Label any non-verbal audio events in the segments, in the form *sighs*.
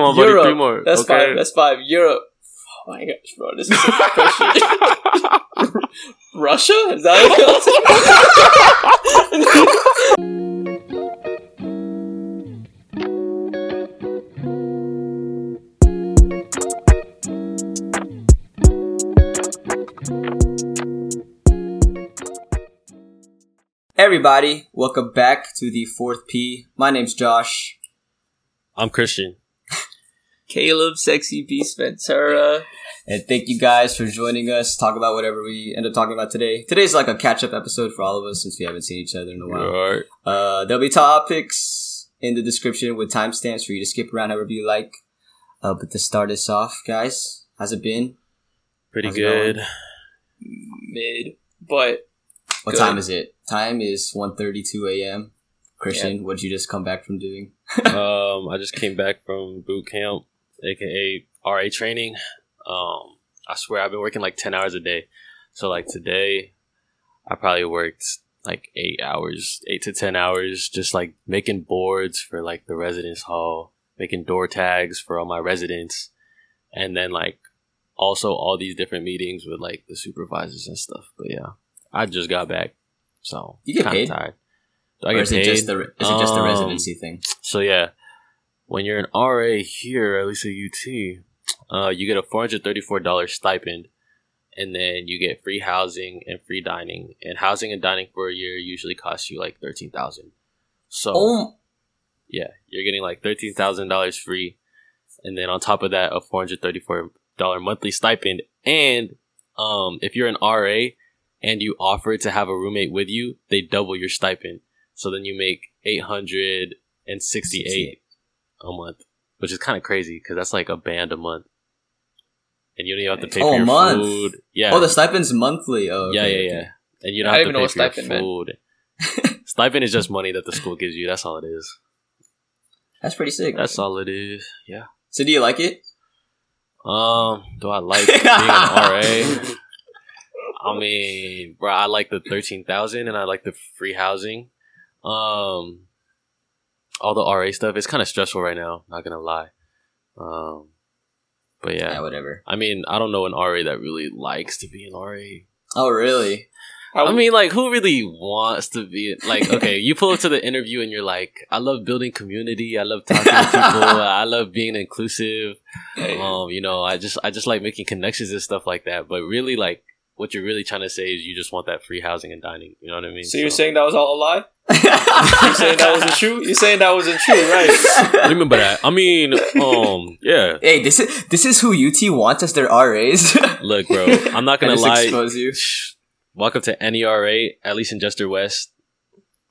Come on, buddy. Europe. Three more. That's okay. five. That's five. Europe. Oh my gosh, bro. This is such *laughs* a. Russia? Is that what it *laughs* Everybody, welcome back to the fourth P. My name's Josh. I'm Christian. Caleb, Sexy Beast Ventura. And thank you guys for joining us. Talk about whatever we end up talking about today. Today's like a catch up episode for all of us since we haven't seen each other in a while. Alright. Uh, there'll be topics in the description with timestamps for you to skip around however you like. Uh, but to start us off, guys, how's it been? Pretty How's good. Mid. But What Good. time is it? Time is 1.32 a.m. Christian, what did you just come back from doing? *laughs* um, I just came back from boot camp, aka RA training. Um, I swear I've been working like ten hours a day. So like today, I probably worked like eight hours, eight to ten hours, just like making boards for like the residence hall, making door tags for all my residents, and then like also all these different meetings with like the supervisors and stuff. But yeah, I just got back, so You get paid? tired. Do I or get is it just the, is it just the Um, residency thing? So yeah, when you're an RA here, at least at UT, uh, you get a four hundred thirty-four dollars stipend, and then you get free housing and free dining. And housing and dining for a year usually costs you like thirteen thousand. So Oh, yeah, you're getting like thirteen thousand dollars free, and then on top of that, a four hundred thirty-four dollar monthly stipend. And um, if you're an RA and you offer to have a roommate with you, they double your stipend. So then you make eight hundred and sixty-eight a month, which is kind of crazy because that's like a band a month, and you don't even have to pay Oh, for your month. food. Yeah, oh, the stipend's monthly. Oh, yeah, okay, yeah, okay. yeah. And you don't I have don't to even pay what for stipend your food. *laughs* stipend is just money that the school gives you. That's all it is. That's pretty sick. That's all it is. Yeah. so, do you like it? Um, do I like *laughs* being an RA? I mean, bro, I like the thirteen thousand, and I like the free housing. Um, all the RA stuff. It's kind of stressful right now. Not gonna lie. Um, but Yeah, yeah, whatever. I mean, I don't know an RA that really likes to be an RA. Oh, really? I mean, like, who really wants to be like? *laughs* Okay, you pull up to the interview and you're like, I love building community. I love talking to people. *laughs* I love being inclusive. Um, you know, I just I just like making connections and stuff like that. But really, like, what you're really trying to say is you just want that free housing and dining. You know what I mean? so you're saying that was all a lie? *laughs* You saying that wasn't true? You saying that wasn't true, right? What *laughs* do you mean by that? I mean, um, yeah. hey, this is this is who UT wants as their RAs. *laughs* Look, bro, I'm not gonna just lie. expose you. Shh. Walk up to any RA, at least in Jester West,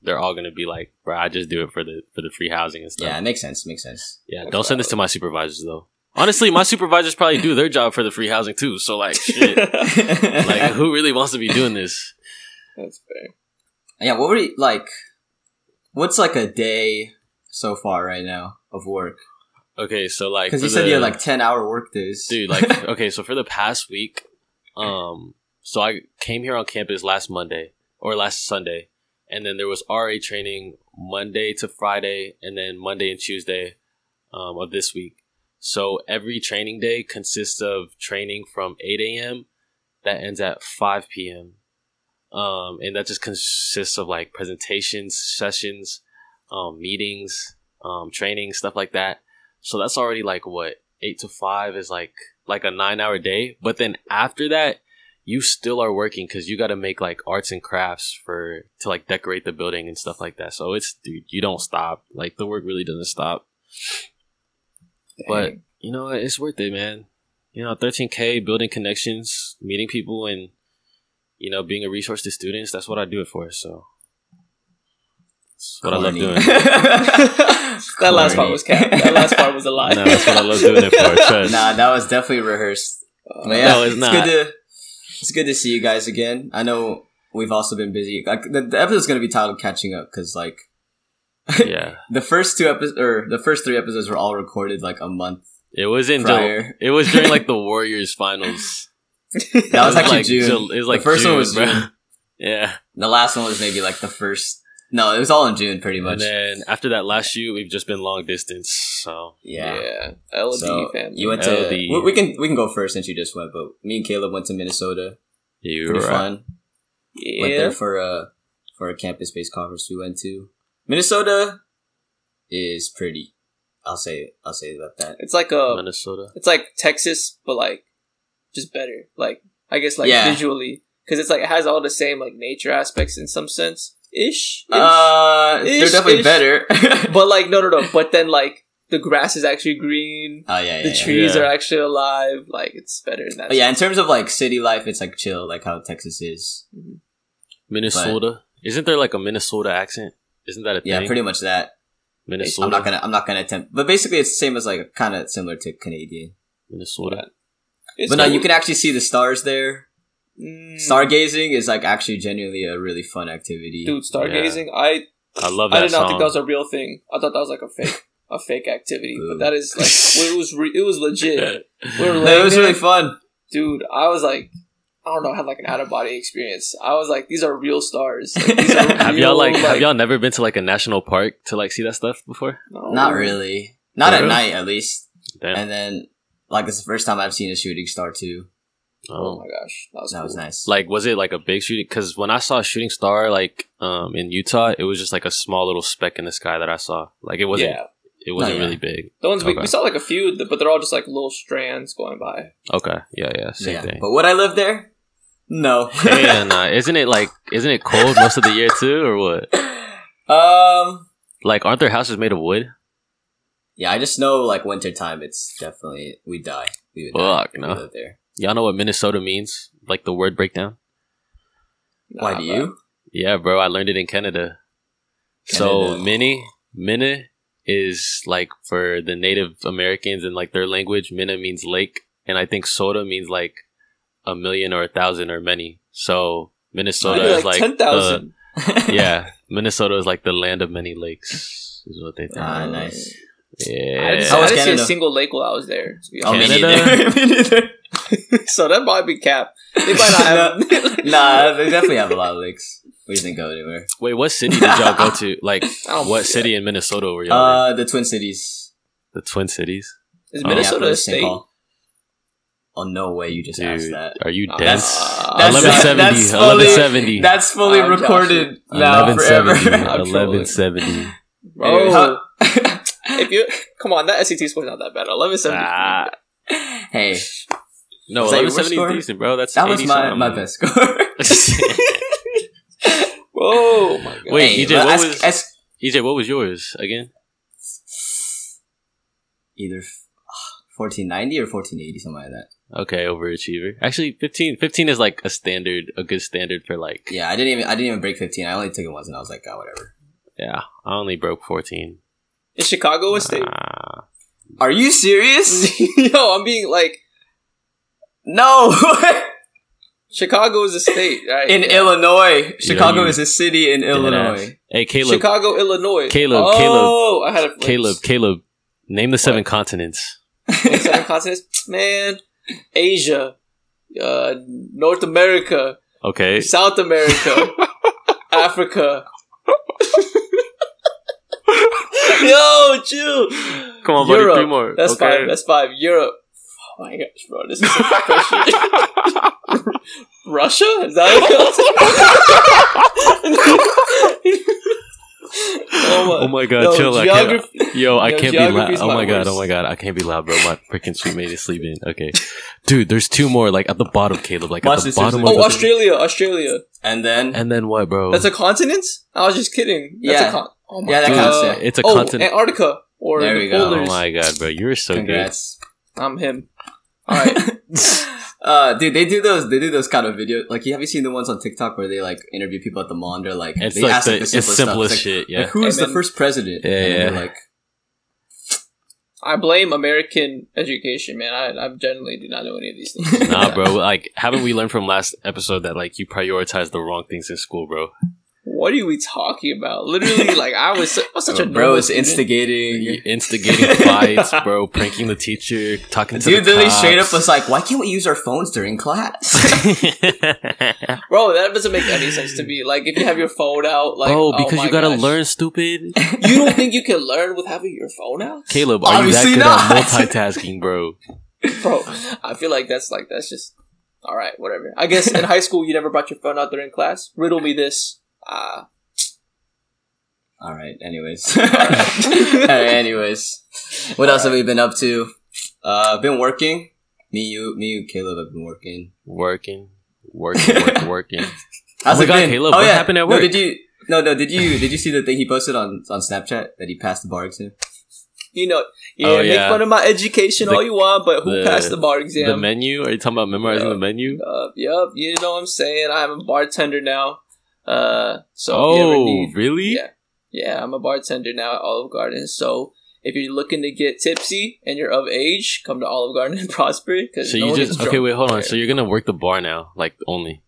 they're all gonna be like, bro, I just do it for the for the free housing and stuff. Yeah, it makes sense. Makes sense. Yeah, don't send this to my supervisors though. Honestly, my supervisors probably do their job for the free housing too. So like, shit, like who really wants to be doing this? That's fair. yeah, what were you like? What's like a day so far right now of work? Okay, so like, Because you said the- you had like ten hour work days, dude, like, *laughs* okay, so for the past week, um, so I came here on campus last Monday or last Sunday, and then there was RA training Monday to Friday, and then Monday and Tuesday, um, of this week. So every training day consists of training from eight a.m. that ends at five p.m. Um, and that just consists of like presentations, sessions, um, meetings, um, training, stuff like that. So that's already like what eight to five is like like a nine hour day. But then after that, you still are working because you got to make like arts and crafts for to like decorate the building and stuff like that. So it's dude, you don't stop. Like the work really doesn't stop. But you know, it's worth it, man. You know, 13k building connections, meeting people, and you know, being a resource to students. That's what I do it for. So that's what I love doing. *laughs* that last part was cap. That last part was a lie. No, that's what I love doing it for. *laughs* Trust. nah, that was definitely rehearsed. Uh, But yeah, No, it's not. good to it's good to see you guys again. I know we've also been busy. Like the, the episode's gonna be titled "Catching Up" because like *laughs* yeah, the first two episodes or the first three episodes were all recorded like a month it was in. prior. Jul- it was during like the Warriors finals. That was It actually like June. Jul- it was like the first June, one was bro. June. *laughs* Yeah, The last one was maybe like the first No, it was all in June, pretty much. And then after that last shoot, we've just been long distance. So yeah. LD So family. you went to LD. we, we can we can go first since you just went, but me and Caleb went to Minnesota. you Pretty were right. fun. Went there for a for a campus based conference we went to. Minnesota is pretty. I'll say I'll say about that. It's like a Minnesota. it's like Texas, but like just better. Like I guess like Yeah. visually, because it's like it has all the same like nature aspects in some sense ish. Uh, they're definitely ish. better. *laughs* but like no no no. But then like the grass is actually green. oh yeah, yeah, the trees Yeah. are actually alive. Like it's better in that. But yeah, in terms of like city life, it's like chill, like how Texas is. Minnesota. Isn't there like a Minnesota accent? Isn't that a Yeah, pretty much that. Minnesota. I'm not gonna I'm not gonna attempt, but basically it's the same as like kind of similar to Canadian. Minnesota. It's but no, you can actually see the stars there. Mm, Stargazing is like actually genuinely a really fun activity. dude. Stargazing. I I love that I did not song. think that was a real thing. I thought that was like a fake a fake activity. Boo. But that is like *laughs* it was re- it was legit. We were No, it was there. really fun. dude, I was like, I don't know, I had like an out of body experience. I was like, these are real stars. *laughs* Like, these are have y'all like, have y'all never been to like a national park to like see that stuff before? no. Not really. Not at Really? night, at least. Damn. And then, like, it's the first time I've seen a shooting star too. Oh Oh. my gosh, that was That was nice. Like, was it like a big shooting? Because when I saw a shooting star, like um in Utah, it was just like a small little speck in the sky that I saw. Like it wasn't, Yeah, it wasn't really big. the ones we, Okay. we saw like a few, but they're all just like little strands going by. Okay, yeah, yeah, same yeah. thing. But would I live there? No. and uh, *laughs* isn't it like, isn't it cold most of the year too, or what? um. Like, aren't their houses made of wood? Yeah, I just know like wintertime. It's definitely we die. We would Fuck, die no. we live there. Y'all know what Minnesota means? Like the word breakdown. Why Nah, do bro. you? Yeah, bro, I learned it in Canada. So Canada. mini, minna is like for the Native Americans and like their language, minna means lake, and I think soda means like a million or a thousand or many. So Minnesota Maybe is like like ten thousand. the- yeah, *laughs* Minnesota is like the land of many lakes. Is what they think. Ah, nice. I yeah, didn't, I didn't see a single lake while I was there. Oh, me neither. *laughs* me neither. *laughs* so that might be cap. They might not have. *laughs* Nah, they definitely have a lot of lakes. We didn't go anywhere. Wait, what city did y'all go to? Like, what yeah. city in Minnesota were y'all in? Uh, the Twin Cities. The Twin Cities. Is Oh, Minnesota a Minneapolis, state? Oh no way! You just asked that. are you Nah, dense? that's- That's- 1170. that's fully- 1170. That's fully I'm recorded now forever. 1170. I'm trolling. 1170. Bro, Anyway, how- if you *laughs* come on, that SAT score is not that bad. Eleven seventy. Ah, hey, no, Was that your worst 1170 is decent, bro. That's that was my, my best score. *laughs* Whoa, my god. Wait, Hey, EJ, what ask- was- ask- EJ, what was yours again? either *sighs* fourteen ninety or fourteen eighty, something like that. Okay, overachiever. Actually, 15, 15 is like a standard, a good standard for like. Yeah, I didn't even I didn't even break fifteen. I only took it once, and I was like, oh, whatever. Yeah, I only broke 14. Chicago is Chicago a state? Are you serious? *laughs* Yo, I'm being like no. *laughs* Chicago is a state, right? in Yeah. Illinois, Chicago you- is a city in Illinois. Hey, Caleb, Chicago, Illinois. Caleb, oh, I had a Caleb, Caleb, name the seven continents. Caleb. Seven continents, *laughs* man. Asia, uh, North America, Okay. South America, Africa. *laughs* Yo, chill. Come on, buddy, Europe. three more. That's okay. five. That's five. Europe. Oh my gosh, bro, this is so *laughs* pressure. *laughs* Russia? Is that it? Oh, oh my god, Yo, chill. I can't, yo, I Yo, can't be loud. Oh my my god, oh worst. oh my god, I can't be loud, bro. My freaking suite mate is sleeping. Okay, dude, there's two more, like at the bottom, Caleb, like Watch at the bottom. Oh, the- Australia, Australia. And then And then what, bro? That's a continent? I was just kidding. That's Yeah. a con- oh my Yeah, that Dude, counts, God. yeah. it's a oh, continent. Antarctica. Or There the we go. Oh my god, bro, you're so good. congrats. I'm him. Alright. *laughs* *laughs* uh, dude, they do those. They do those kind of videos. Like, have you seen the ones on TikTok where they like interview people at the mall and they're like. It's they like ask, the, it's simplest simplest stuff. It's like, shit. Yeah. Like, who is the first president? Yeah, And yeah. Like, I blame American education, man. I, I generally do not know any of these things. Nah, *laughs* bro. Like, haven't we learned from last episode that like you prioritize the wrong things in school, bro? What are we talking about? Literally, *laughs* like I was, I was such oh, a bro normal is student. instigating. Instigating *laughs* fights, bro. Pranking the teacher. Talking to Dude the literally straight up was like, "Why can't we use our phones during class?" *laughs* Bro, that doesn't make any sense to me. Like, if you have your phone out, like, oh because my you gotta gosh. learn, stupid. You don't think you can learn with having your phone out, Caleb, are Obviously you that not. good at multitasking, bro? bro? I feel like that's like that's just all right. Whatever. I guess in high school you never brought your phone out during class. Riddle me this. Uh, All right. Anyways. *laughs* All right. Anyways, what else have we been up to? Uh, been working. Me, you, me, you, Caleb have been working. Working, working, working, working. *laughs* How's my it been? Caleb, what happened at No, work? did you? No, no. Did you? Did you see the thing he posted on on Snapchat that he passed the bar exam? you know, yeah, Oh, make fun of my education The- all you want, but who the- passed the bar exam? The menu? Are you talking about memorizing Yeah. the menu? Uh, yep, you know what I'm saying. I'm a bartender now. Uh, so if you ever oh, need, really? yeah, yeah, I'm a bartender now at Olive Garden. So if you're looking to get tipsy and you're of age, come to Olive Garden and *laughs* prosper. Because So no you just okay? Wait, hold on. there. So you're gonna work the bar now, like only.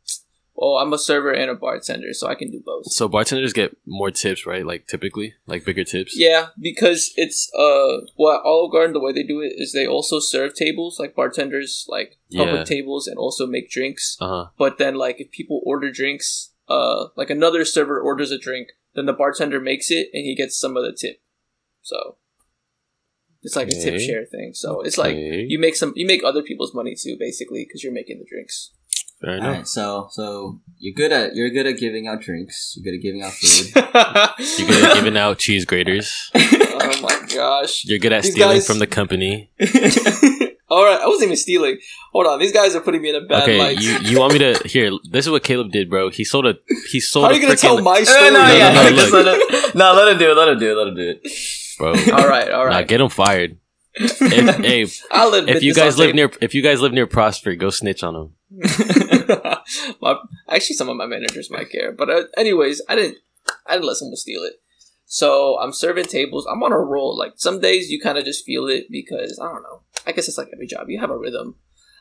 well, I'm a server and a bartender, so I can do both. So bartenders get more tips, right? Like typically, like bigger tips. Yeah, because it's uh, well, at Olive Garden the way they do it is they also serve tables like bartenders, like public Yeah. tables, and also make drinks. Uh huh. But then, like, if people order drinks, uh, like another server orders a drink, then the bartender makes it and he gets some of the tip. So it's like a tip share thing. So it's like you make some, you make other people's money too, basically, because you're making the drinks. Fair All enough. right. So, so you're good at you're good at giving out drinks. You're good at giving out food. *laughs* You're good at giving out cheese graters. *laughs* oh my gosh! You're good at These stealing guys- from the company. *laughs* All right, I wasn't even stealing. Hold on, these guys are putting me in a bad Okay, light. you you want me to here? This is what Caleb did, bro. He sold a he sold. How are a you gonna tell my no, story? no, no, yeah. no, *laughs* just look. let him, no, let him do it. Let him do it. Let him do it. bro? *laughs* all right, all right. Nah, get him fired. If, hey, I'll admit if you guys live tape. near if you guys live near Prosper, go snitch on him. my, actually, some of my managers might care, but uh, anyways, I didn't. I didn't let someone steal it. So I'm serving tables. I'm on a roll. Like some days you kind of just feel it because I don't know. I guess it's like every job. You have a rhythm,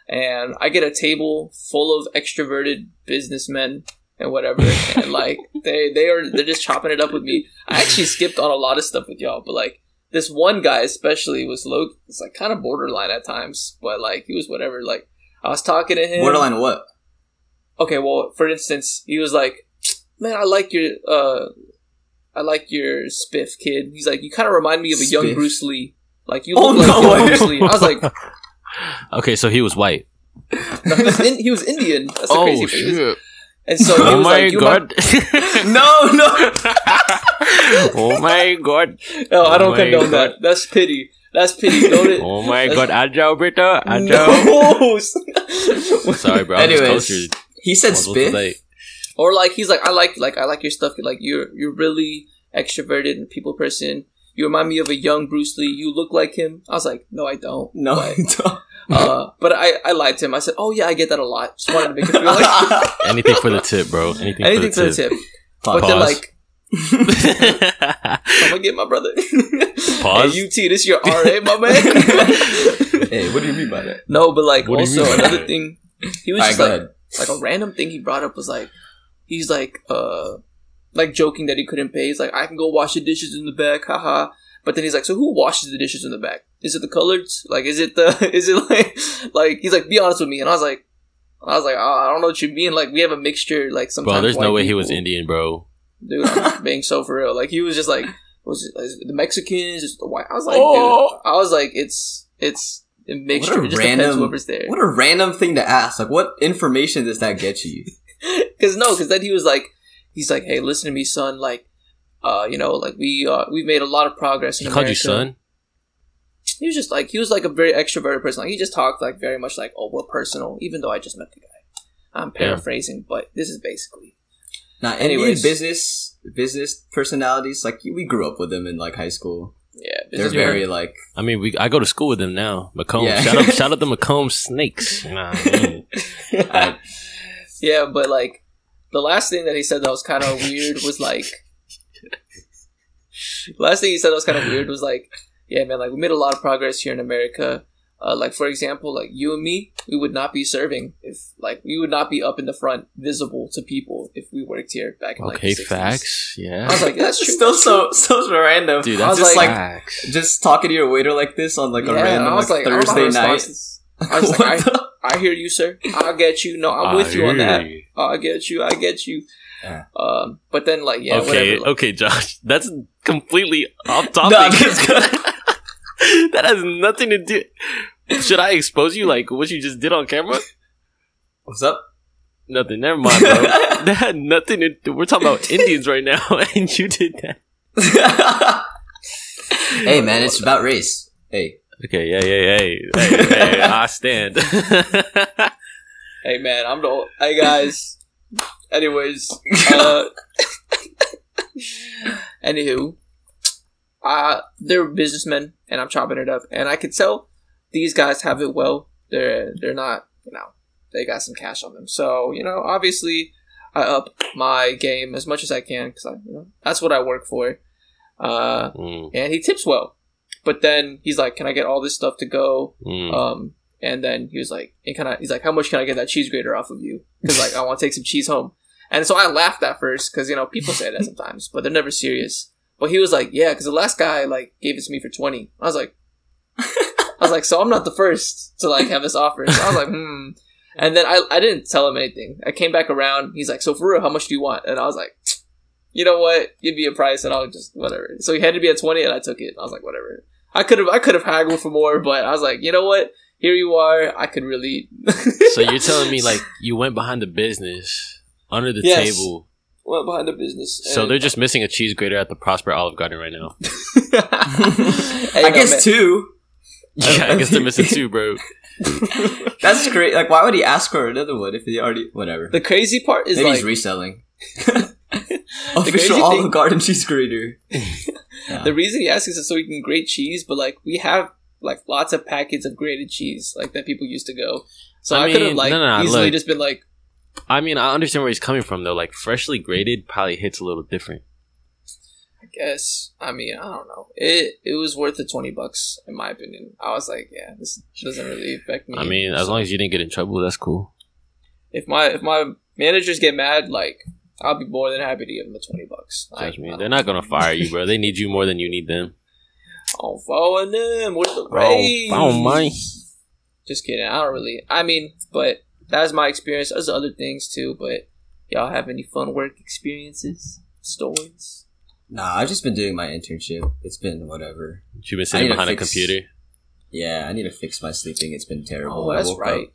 and I get a table full of extroverted businessmen and whatever, and *laughs* like they they are they're just chopping it up with me. I actually skipped on a lot of stuff with y'all, but like this one guy especially was low. It's like kind of borderline at times, but like he was whatever. Like I was talking to him Borderline what? okay, well, for instance, he was like, "Man, I like your uh, I like your spiff, kid." He's like, "You kind of remind me of a young Spiff? Bruce Lee. Like you Oh, look like no young way. Bruce Lee." I was like, *laughs* Okay, so he was white. no, he, was in, "He was Indian." That's the oh, crazy thing. He And so he Oh was my like, god! *laughs* No, no. *laughs* oh my god! Oh, I Oh don't my condone God. that. That's pity. That's pity. Don't it? Oh my That's- god! Ajao, beta, ajao. No. Sorry, bro. Anyways, he said today. Or like he's like, I like like I like your stuff. Like you're you're really extroverted and people person. You remind me of a young Bruce Lee. You look like him. I was like, no, I don't. No, But, *laughs* don't. uh, but I, I lied to him. I said, oh yeah, I get that a lot. Just wanted to make him feel like *laughs* Anything for the tip, bro. Anything, anything for the tip. tip. But Pause. then like, *laughs* I'm gonna get my brother. Pause. Hey, UT, this your RA, my man. hey, what do you mean by that? no, but like What also another that? thing, he was All right, just go like like a random thing he brought up was like he's like uh like joking that he couldn't pay. He's like, I can go wash the dishes in the back, haha. But then he's like, so who washes the dishes in the back? Is it the coloreds? Like, is it the? *laughs* Is it like like he's like, be honest with me, and I was like. I was like, oh, I don't know what you mean. Like, we have a mixture. Like, sometimes. Bro, there's no white way he was Indian, bro. dude. I'm *laughs* being so for real. Like he was just like, was it, is it the Mexicans? Is it the white? I was like, Oh. dude, I was like, it's it's a mixture. What a It just random- there. What a random thing to ask. Like, what information does that get you? *laughs* Because no, because then he was like, he's like, hey, listen to me, son. Like, uh, you know, like we uh we've made a lot of progress. In He called you son. He was just like he was like a very extroverted person. Like he just talked like very much like, oh, we're personal, even though I just met the guy. I'm Yeah. paraphrasing, but this is basically. Now, anyway, business business personalities, like we grew up with them in like high school. Yeah, They're very man. like I mean, we I go to school with them now. McCombs. Yeah. Shout out, *laughs* shout out to McCombs Snakes. Nah, mm. I- *laughs* yeah, but like the last thing that he said that was kind of weird was like last thing he said that was kind of weird was like, yeah, man, like we made a lot of progress here in America. Uh, like for example, like you and me, we would not be serving if like we would not be up in the front, visible to people if we worked here back in like Okay, the 60s. facts. Yeah. I was like, that's true. Still so so random. Dude, I was just like- like just talking to your waiter like this on like a random I was like, like, I don't know how to Thursday respond night. I was like, *laughs* I, What the- I hear you, sir. I'll get you. No, I'm with you on that. I get you. I get you. Yeah. Um, but then like yeah, okay, whatever. like- okay, Josh. *laughs* That's completely off *laughs* topic. No, *laughs* that has nothing to do. Should I expose you like what you just did on camera? What's up? Nothing. Never mind, bro. that had nothing to do. We're talking about Indians right now, and you did that. hey man, it's about race. Hey, Okay, yeah, yeah, hey, hey, hey, I stand. *laughs* Hey man, I'm the hey guys. Anyways, uh, *laughs* anywho, uh, they're businessmen, and I'm chopping it up, and I could tell these guys have it well. They're they're not, you know, they got some cash on them. So you know, obviously, I up my game as much as I can because I, you know, that's what I work for. Uh, Mm, and he tips well, but then he's like, "Can I get all this stuff to go?" mm. Um, and then he was like, and kind of, he's like, how much can I get that cheese grater off of you? Because like, I want to take some cheese home. And so I laughed at first because you know people say that sometimes, but they're never serious. But he was like, yeah, because the last guy like gave it to me for twenty. I was like, *laughs* I was like, so I'm not the first to like have this offer. So I was like, hmm. And then I I didn't tell him anything. I came back around. He's like, so for real, how much do you want? And I was like. You know what? Give me a price and I'll just whatever. So he had to be at twenty and I took it. I was like, whatever. I could have I could have haggled for more, but I was like, you know what? here you are. I could really. so you're *laughs* telling me like you went behind the business under the Yes. table. went behind the business. So they're just missing a cheese grater at the Prosper Olive Garden right now. *laughs* Hey, I no, guess man. two. *laughs* Yeah, I guess they're missing two, bro. That's great. Like, why would he ask for another one if he already whatever? The crazy part is Maybe like he's reselling. Crazy Official Olive thing- Garden *laughs* cheese grater. Yeah. the reason he asks is so he can grate cheese, but like we have like lots of packets of grated cheese like that people used to go. So I I, could have like no, no, no, easily look. just been like, I mean, I understand where he's coming from though. Like freshly grated probably hits a little different. I guess. I mean, I don't know. It it was worth the twenty bucks in my opinion. I was like, yeah, this doesn't really affect me. I mean, as So- long as you didn't get in trouble, that's cool. if my if my managers get mad, like I'll be more than happy to give them the twenty bucks. Judge me. Uh, they're not gonna fire you, bro. They need you more than you need them. *laughs* I'm following them. Where's the raise? oh my. Just kidding. I don't really. I mean, but that's my experience. There's other things too. But y'all have any fun work experiences, stories? Nah, I've just been doing my internship. It's been whatever. You've been sitting need to behind a fix- computer. Yeah, I need to fix my sleeping. It's been terrible. Oh, that's right. up-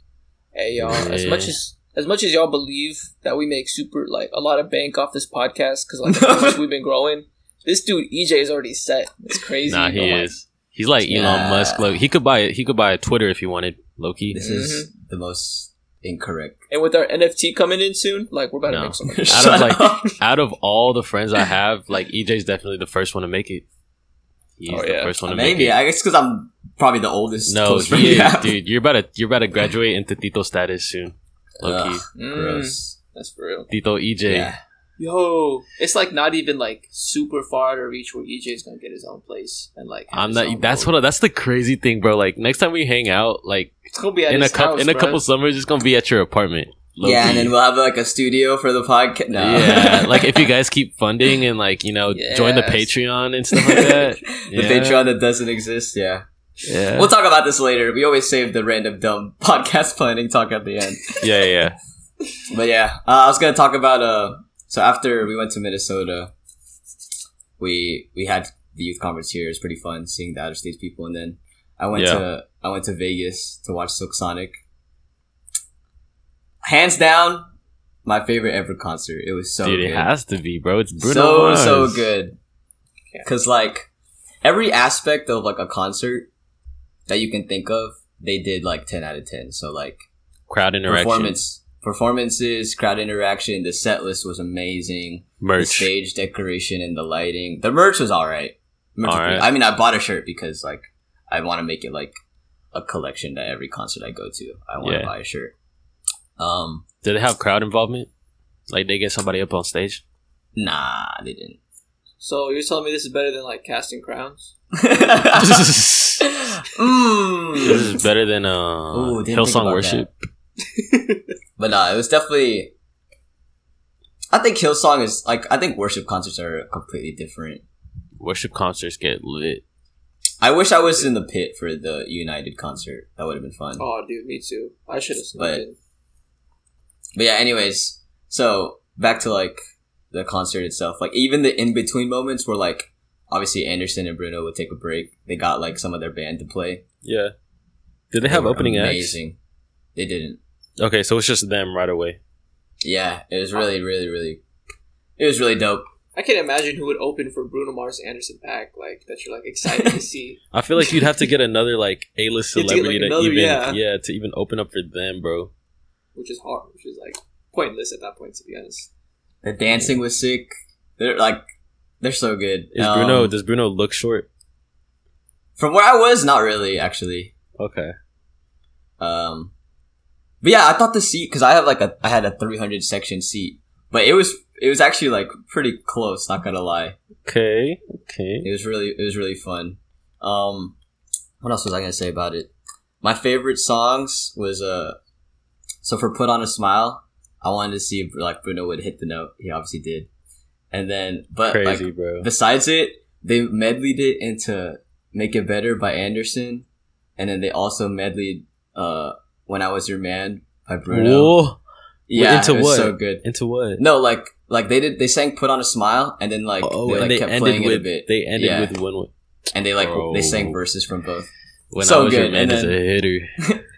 Hey y'all. As much as as much as y'all believe that we make super like a lot of bank off this podcast because like *laughs* how much we've been growing, this dude EJ is already set. It's crazy. Nah, he Oh my- is. He's like Elon Yeah. Musk. Look, he could buy he could buy a Twitter if he wanted. Loki. This is mm-hmm. the most incorrect. And with our NFT coming in soon, like we're about to make some. *laughs* much. Out of like up. *laughs* out of all the friends I have, like EJ's definitely the first one to make it. He's Oh, the yeah. first one to make Maybe it. I guess because I'm probably the oldest. No, he is, dude. You're about to you're about to graduate into Tito status soon. Loki. Ugh, Mm, gross. that's for real. Tito EJ. Yeah. Yo, it's like not even like super far to reach where EJ's gonna get his own place and like. I'm not. That's road. what. That's the crazy thing, bro. Like next time we hang out, like it's gonna be at in a couple house, in a couple summers, it's gonna be at your apartment. low Yeah, and then we'll have like a studio for the podcast. No. yeah, *laughs* like if you guys keep funding and like you know join the Patreon and stuff like that. *laughs* the Yeah. Patreon that doesn't exist. Yeah. Yeah, We'll talk about this later. We always save the random dumb *laughs* podcast planning talk at the end. yeah, yeah. But yeah, uh, I was gonna talk about uh. So after we went to Minnesota, we we had the youth conference here. It was pretty fun seeing the out of state people, and then I went Yeah. to I went to Vegas to watch Silk Sonic. Hands down, my favorite ever concert. It was so Dude, good. it has to be, bro. It's Bruno so Mars. so good. Cause like every aspect of like a concert that you can think of, they did like ten out of ten. So like Crowd interaction, performance, performances, crowd interaction. The set list was amazing. The merch. stage decoration and the lighting. The merch was all right. Merch was Alright. I mean, I bought a shirt because like I want to make it like a collection that every concert I go to, I want to Yeah. buy a shirt. Um, Did it have crowd involvement? Like they get somebody up on stage? nah, they didn't. So you're telling me this is better than like casting crowns? *laughs* *laughs* this mm. is better than uh, Ooh, Hillsong Worship. *laughs* But no, it was definitely. I think Hillsong is like I think worship concerts are completely different. Worship concerts get lit. I wish I was in the pit for the United concert. That would have been fun. Oh, dude, me too. I should have snuck But- in. But yeah, anyways, so back to like the concert itself. Like even the in between moments where like obviously Anderson and Bruno would take a break. They got like some of their band to play. Yeah. Did they have were opening acts? Amazing. They didn't. Okay, so it's just them right away. Yeah, it was really, really, really. It was really dope. I can't imagine who would open for Bruno Mars Anderson .Paak like that. You're like excited to see. *laughs* I feel like you'd have to get another like A list You have to get, celebrity like, to, another- even yeah. yeah. to even open up for them, bro. which is hard, which is like pointless at that point, to be honest. The dancing was sick. They're like, they're so good. Is Um, Bruno does Bruno look short? From where I was, not really actually. Okay. Um, but yeah, I thought the seat because I have like a I had a 300 section seat, but it was it was actually like pretty close. Not gonna lie, Okay. Okay. it was really it was really fun. Um, what else was I gonna say about it? My favorite songs was uh, so for "Put on a Smile," I wanted to see if like Bruno would hit the note. He obviously did, and then but like bro. Besides it, they medleyed it into "Make It Better" by Anderson, and then they also medleyed uh, "When I Was Your Man" by Bruno. Whoa. Yeah, into it was what? so good. Into what? No, like like they did. They sang "Put on a Smile," and then like oh, they like they kept ended playing it a bit. they ended Yeah. with one. and they like Bro. they sang verses from both. When So I was your good, man and is a then- hitter. *laughs*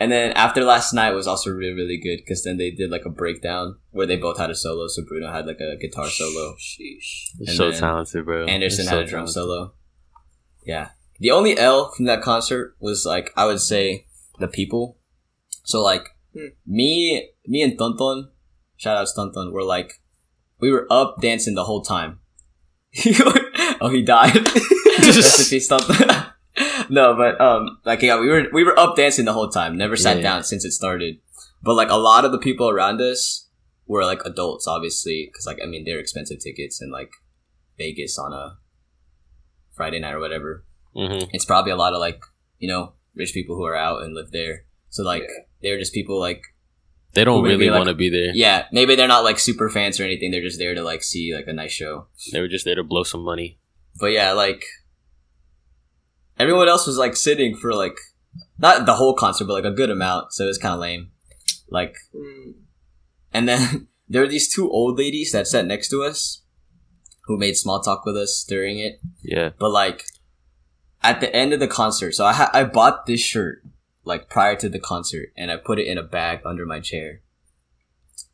And then after last night was also really really good because then they did like a breakdown where they both had a solo. So Bruno had like a guitar solo. Sheesh. And so talented, bro. Anderson You're had a drum talented. solo. Yeah. The only L from that concert was like I would say the people. So like Hmm. me me and Tonton, shout out to Tonton, were like we were up dancing the whole time. *laughs* oh he died. *laughs* Rest in peace, Tonton. No, but um like yeah, we were we were up dancing the whole time. Never sat Yeah. down since it started. But like a lot of the people around us were like adults, obviously, because like I mean they're expensive tickets and like Vegas on a Friday night or whatever. Mhm. It's probably a lot of like you know rich people who are out and live there. So like Yeah. they're just people like They don't really like- want to be there. yeah maybe they're not like super fans or anything. They're just there to like see like a nice show. They were just there to blow some money. But yeah, like everyone else was like sitting for like not the whole concert, but like a good amount. So it was kind of lame. Like Mm. And then *laughs* there were these two old ladies that sat next to us who made small talk with us during it. Yeah. But like at the end of the concert, so I ha- I bought this shirt like prior to the concert and I put it in a bag under my chair.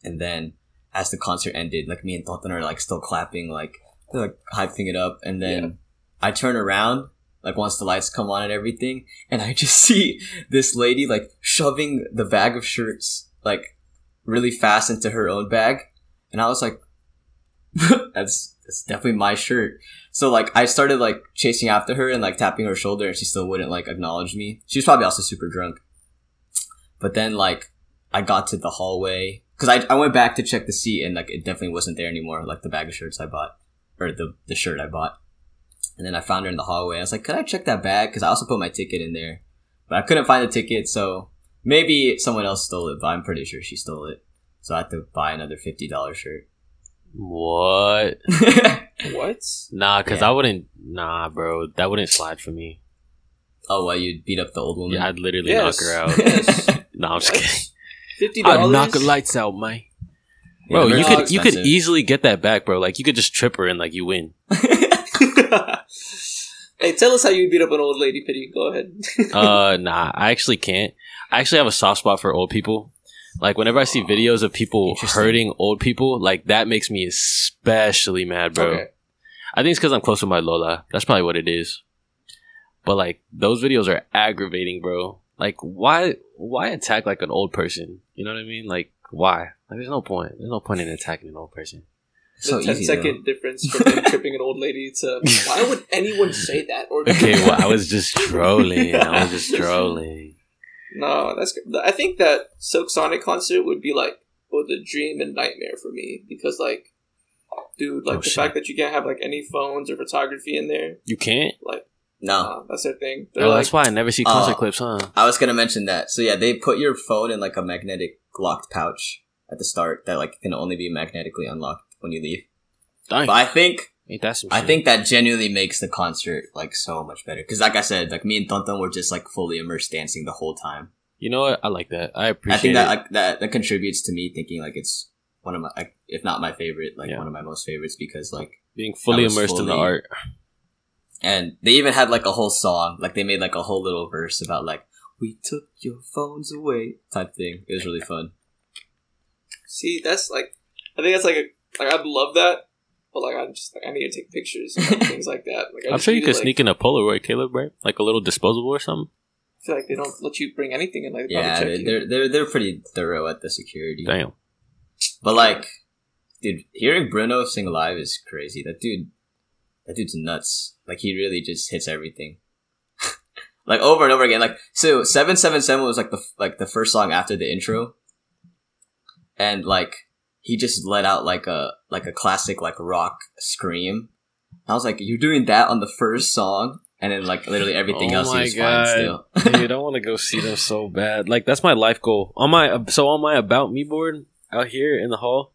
And then as the concert ended, like me and Tonton are like still clapping, like they're like hyping it up. And then I turn around, like once the lights come on and everything, and I just *laughs* see this lady like shoving the bag of shirts like really fast into her own bag. And I was like, *laughs* that's, that's definitely my shirt. So like I started like chasing after her and like tapping her shoulder and she still wouldn't like acknowledge me. She was probably also super drunk. But then like I got to the hallway because I, I went back to check the seat and like it definitely wasn't there anymore. Like the bag of shirts I bought or the, the shirt I bought. And then I found her in the hallway. I was like, could I check that bag? Cause I also put my ticket in there, but I couldn't find the ticket. So maybe someone else stole it, but I'm pretty sure she stole it. So I had to buy another $50 shirt. What? *laughs* What? Nah, because Yeah. I wouldn't. Nah, bro, that wouldn't slide for me. oh, well, you'd beat up the old woman. Yeah, I'd literally Yes. knock her out. *laughs* Yes. *laughs* no, I'm just kidding. Fifty dollars. I'd dollars. knock the lights out, man. Yeah, Bro, you could is you could easily get that back, bro. Like you could just trip her and like you win. *laughs* hey, tell us how you beat up an old lady, Pity. Go ahead. *laughs* uh, nah, I actually can't. I actually have a soft spot for old people. Like whenever I see videos of people hurting old people, like that makes me especially mad, bro. Okay. I think it's because I'm close with my Lola. That's probably what it is. But like those videos are aggravating, bro. Like why why attack like an old person? You know what I mean? Like why? Like there's no point. There's no point in attacking an old person. The so 10 easy, second difference from him *laughs* tripping an old lady to why would anyone say that? Or Okay, *laughs* well I was just trolling. I was just *laughs* trolling. no, that's good. I think that Silk Sonic concert would be like both a dream and nightmare for me because like dude. Like Oh, the shit. fact that you can't have like any phones or photography in there. You can't. Like, No, uh, that's their thing. They're Oh, like, that's why I never see concert Oh. clips, huh? I was gonna mention that. So yeah, they put your phone in like a magnetic locked pouch at the start that like can only be magnetically unlocked when you leave. Dang. But I think that I think that genuinely makes the concert like so much better. Because like I said, like me and Tonton were just like fully immersed dancing the whole time. You know what? I like that. I appreciate I think it. that like that that contributes to me thinking like it's one of my like, if not my favorite, like Yeah. one of my most favorites because like Being fully was immersed in the art. and they even had like a whole song like they made like a whole little verse about like we took your phones away type thing. It was really fun. see, that's like, I think that's like a like I'd love that, but like I just like I need to take pictures and like, *laughs* things like that. Like I I'm sure you need could to, like, sneak in a Polaroid, Caleb, right? Like a little disposable or something. I feel like they don't let you bring anything in. Like they yeah, they're, check they're they're they're pretty thorough at the security. Damn. But like, dude, hearing Bruno sing live is crazy. That dude, that dude's nuts. Like he really just hits everything. *laughs* like over and over again. Like so, seven seven seven was like the like the first song after the intro, and like he just let out like a like a classic like rock scream. I was like, you're doing that on the first song, and then like literally everything Oh else is fine God. still. *laughs* Dude, I want to go see them so bad. Like that's my life goal. On my so on my about me board out here in the hall,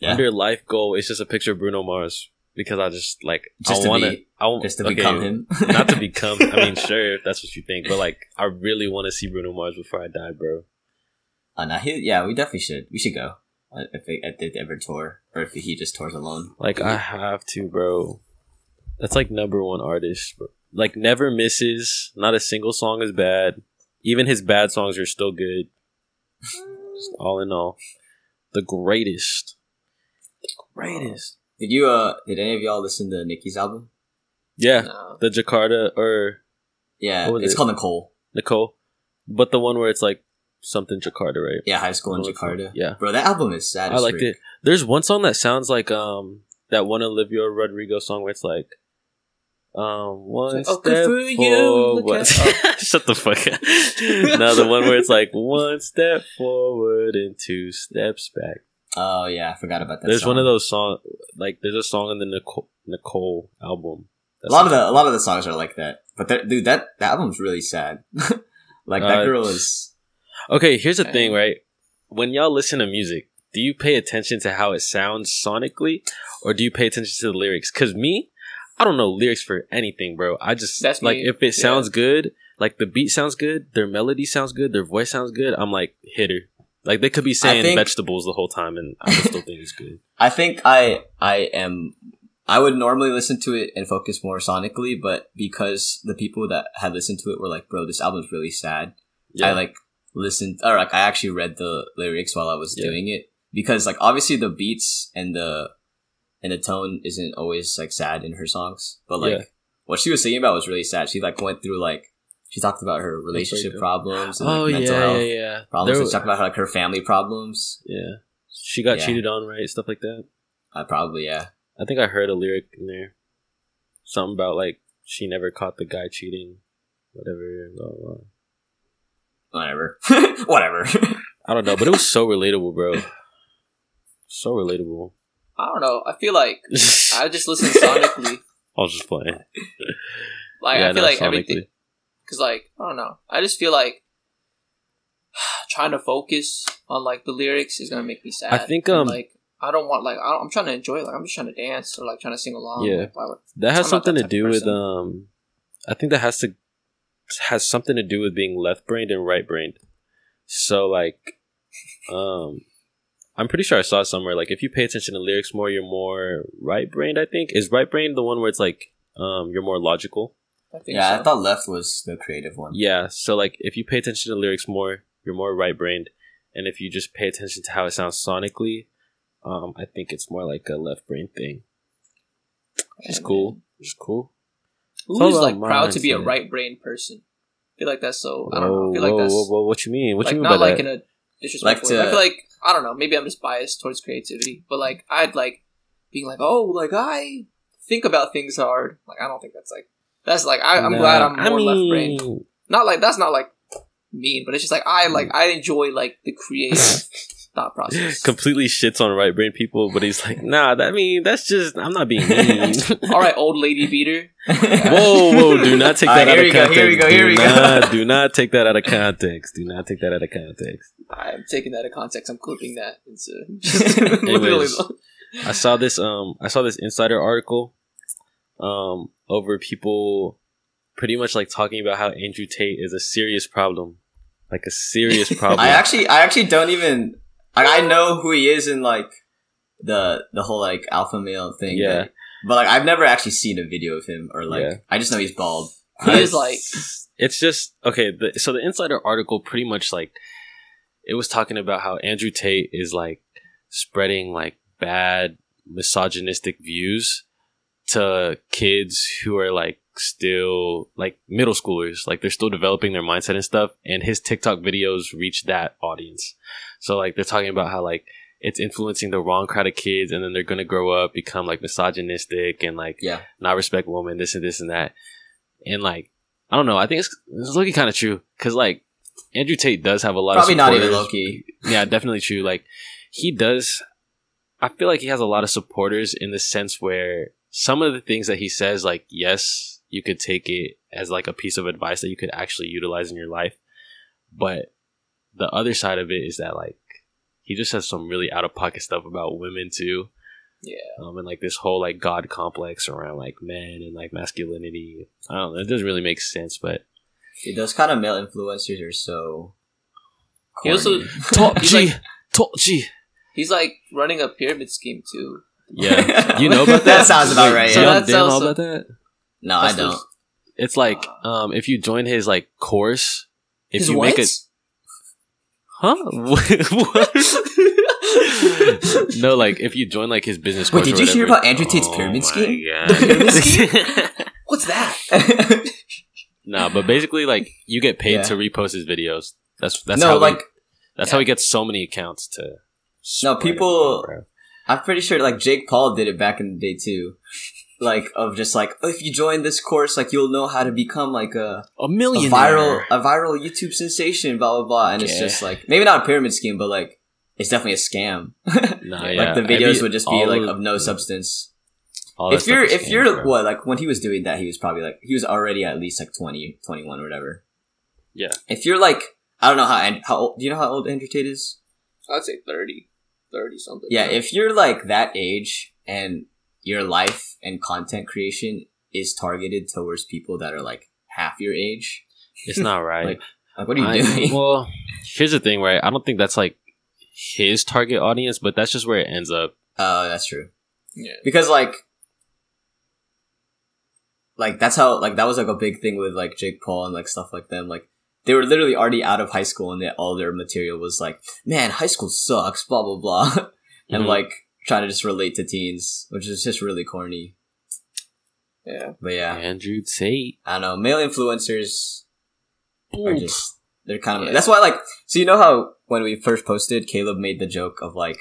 Yeah. under life goal, it's just a picture of Bruno Mars because I just like Just I want to I want Just to okay, become him. *laughs* not to become. I mean, *laughs* sure if that's what you think, but like I really want to see Bruno Mars before I die, bro. Uh, nah, he, yeah, we definitely should. We should go if they, if they ever tour, or if he just tours alone. Like I have to, bro. That's like number one artist. Bro. Like never misses. Not a single song is bad. Even his bad songs are still good. Just all in all, the greatest. The greatest. Did you uh? Did any of y'all listen to Niki's album? Yeah, No. the Jakarta or Yeah, it's it? called Nicole. Nicole, but the one where it's like something Jakarta, right? Yeah, High School in Oh, Jakarta. yeah. bro, that album is sad. I liked frick. it. There's one song that sounds like um that one Olivia Rodrigo song where it's like um one like, step "Okay, for you, forward. *laughs* Shut the fuck up. no, the one where it's like one step forward and two steps back. Oh yeah, I forgot about that. there's song. one of those songs like there's a song in the Nicole Nicole album. A lot of the a lot of the songs are like that, but that, dude, that that album's really sad. *laughs* like that Uh, girl is. Okay, here's the thing, right? When y'all listen to music, do you pay attention to how it sounds sonically, or do you pay attention to the lyrics? Cause me, I don't know lyrics for anything, bro. I just That's like me. if it Yeah. sounds good, like the beat sounds good, their melody sounds good, their voice sounds good. I'm like hitter. Like they could be saying think- vegetables the whole time, and I still think it's good. *laughs* I think I I am. I would normally listen to it and focus more sonically, but because the people that had listened to it were like, "Bro, this album's really sad," yeah. I like listened or like I actually read the lyrics while I was Yeah. doing it because like obviously the beats and the and the tone isn't always like sad in her songs, but like Yeah. what she was singing about was really sad. She like went through like she talked about her relationship problems and like oh mental yeah, health yeah, yeah. problems. There she talked about like her family problems. yeah, she got cheated on, right? Stuff like that. Uh, probably yeah. I think I heard a lyric in there, something about like she never caught the guy cheating, whatever. Blah, blah. Blah. Whatever, *laughs* whatever. *laughs* I don't know, but it was so relatable, bro. So relatable. I don't know. I feel like I *laughs* I just listen sonically. I was just playing. Like Yeah, I feel no, like everything because like I don't know. I just feel like *sighs* trying to focus on like the lyrics is gonna make me sad. I think, And, um, like I don't want like I don't, I'm trying to enjoy. Like I'm just trying to dance or like trying to sing along. Yeah. Like, would, That has I'm something that to do with um. I think that has to has something to do with being left brained and right brained. So like, um, I'm pretty sure I saw it somewhere. Like, if you pay attention to lyrics more, you're more right brained. I think is right brained the one where it's like, um, you're more logical. I yeah, so. I thought left was the creative one. Yeah. So like, if you pay attention to lyrics more, you're more right brained, and if you just pay attention to how it sounds sonically, um, I think it's more like a left brain thing. Which is cool. man. Which is cool. Who's all like about proud to be a right brain person? I feel like that's so. I don't know. I feel like whoa, that's whoa, whoa, what you mean? What like you mean not by like that? in a disrespectful. Like way. I feel like I don't know. Maybe I'm just biased towards creativity, but like I'd like being like, oh, like I think about things hard. Like I don't think that's like that's like I, I'm Nah, glad I'm I more left brain. Not like that's not like mean, but it's just like I like I enjoy like the creative *laughs* thought process. *laughs* completely shits on right brain people, but he's like, nah, that I mean that's just I'm not being mean. *laughs* All right, old lady beater. whoa, whoa, do not take All that right, out here of we go, context. here we go, do here we go. not, do not take that out of context. Do not take that out of context. I'm taking that in context. I'm clipping that. It's uh, just literally. I saw this um I saw this insider article um over people pretty much like talking about how Andrew Tate is a serious problem. Like a serious *laughs* problem. I actually, I actually don't even. Like, I know who he is in like the the whole like alpha male thing. Yeah. like, but like I've never actually seen a video of him or like Yeah. I just know he's bald. He is like it's just okay, the, so the insider article pretty much like it was talking about how Andrew Tate is like spreading like bad misogynistic views to kids who are like still like middle schoolers like they're still developing their mindset and stuff and his TikTok videos reach that audience so like they're talking about how like it's influencing the wrong crowd of kids and then they're gonna grow up become like misogynistic and like Yeah. not respect women this and this and that and like I don't know I think it's, it's looking kind of true because like Andrew Tate does have a lot Probably of probably not even supporters. Loki. *laughs* Yeah, definitely true. Like he does. I feel like he has a lot of supporters in the sense where some of the things that he says, like yes, you could take it as like a piece of advice that you could actually utilize in your life, but the other side of it is that like he just has some really out of pocket stuff about women too. Yeah. Um, and like this whole like god complex around like men and like masculinity. I don't know. It doesn't really make sense, but Dude, those kind of male influencers are so. He also corny. *laughs* He's like- Tochi. he's like running a pyramid scheme too. Yeah. *laughs* You know about that? that sounds about right. So So Yeah. y'all that's all also- about that? No, I don't. It's like um if you join his like course, if His you what? make a huh? *laughs* what? no, like if you join like his business Wait, did you hear about Andrew Tate's Oh pyramid scheme? The pyramid *laughs* scheme? What's that? *laughs* nah, but basically, like you get paid Yeah. to repost his videos. That's that's no, how like he, that's how he gets so many accounts to. No, people- it. I'm pretty sure like Jake Paul did it back in the day too. Like of just like oh, if you join this course, like you'll know how to become like a, a a millionaire. viral a viral YouTube sensation, blah blah blah. And it's just like maybe not a pyramid scheme, but like it's definitely a scam. *laughs* Nah, like the videos Every- would just be like of- of no substance. If you're if scams, you're bro. what like when he was doing that, he was probably like he was already at least like 20, 21 or whatever. Yeah. If you're like I don't know how and how old do you know how old Andrew Tate is? I'd say 30. 30 something. Yeah, if you're like that age and your life and content creation is targeted towards people that are like half your age, it's not *laughs* right. Like, like what are you I- doing? *laughs* Well, here's the thing, right? I don't think that's like his target audience, but that's just where it ends up. Oh, that's true. Yeah. Because like, like that's how like that was like a big thing with like Jake Paul and like stuff like them. Like they were literally already out of high school and they, all their material was like, man, high school sucks, blah blah blah, *laughs* and Mhm. like trying to just relate to teens, which is just really corny. Yeah. But yeah, Andrew Tate. I don't know. Male influencers are just they're kind of Yeah. that's why like so you know how when we first posted, Caleb made the joke of like,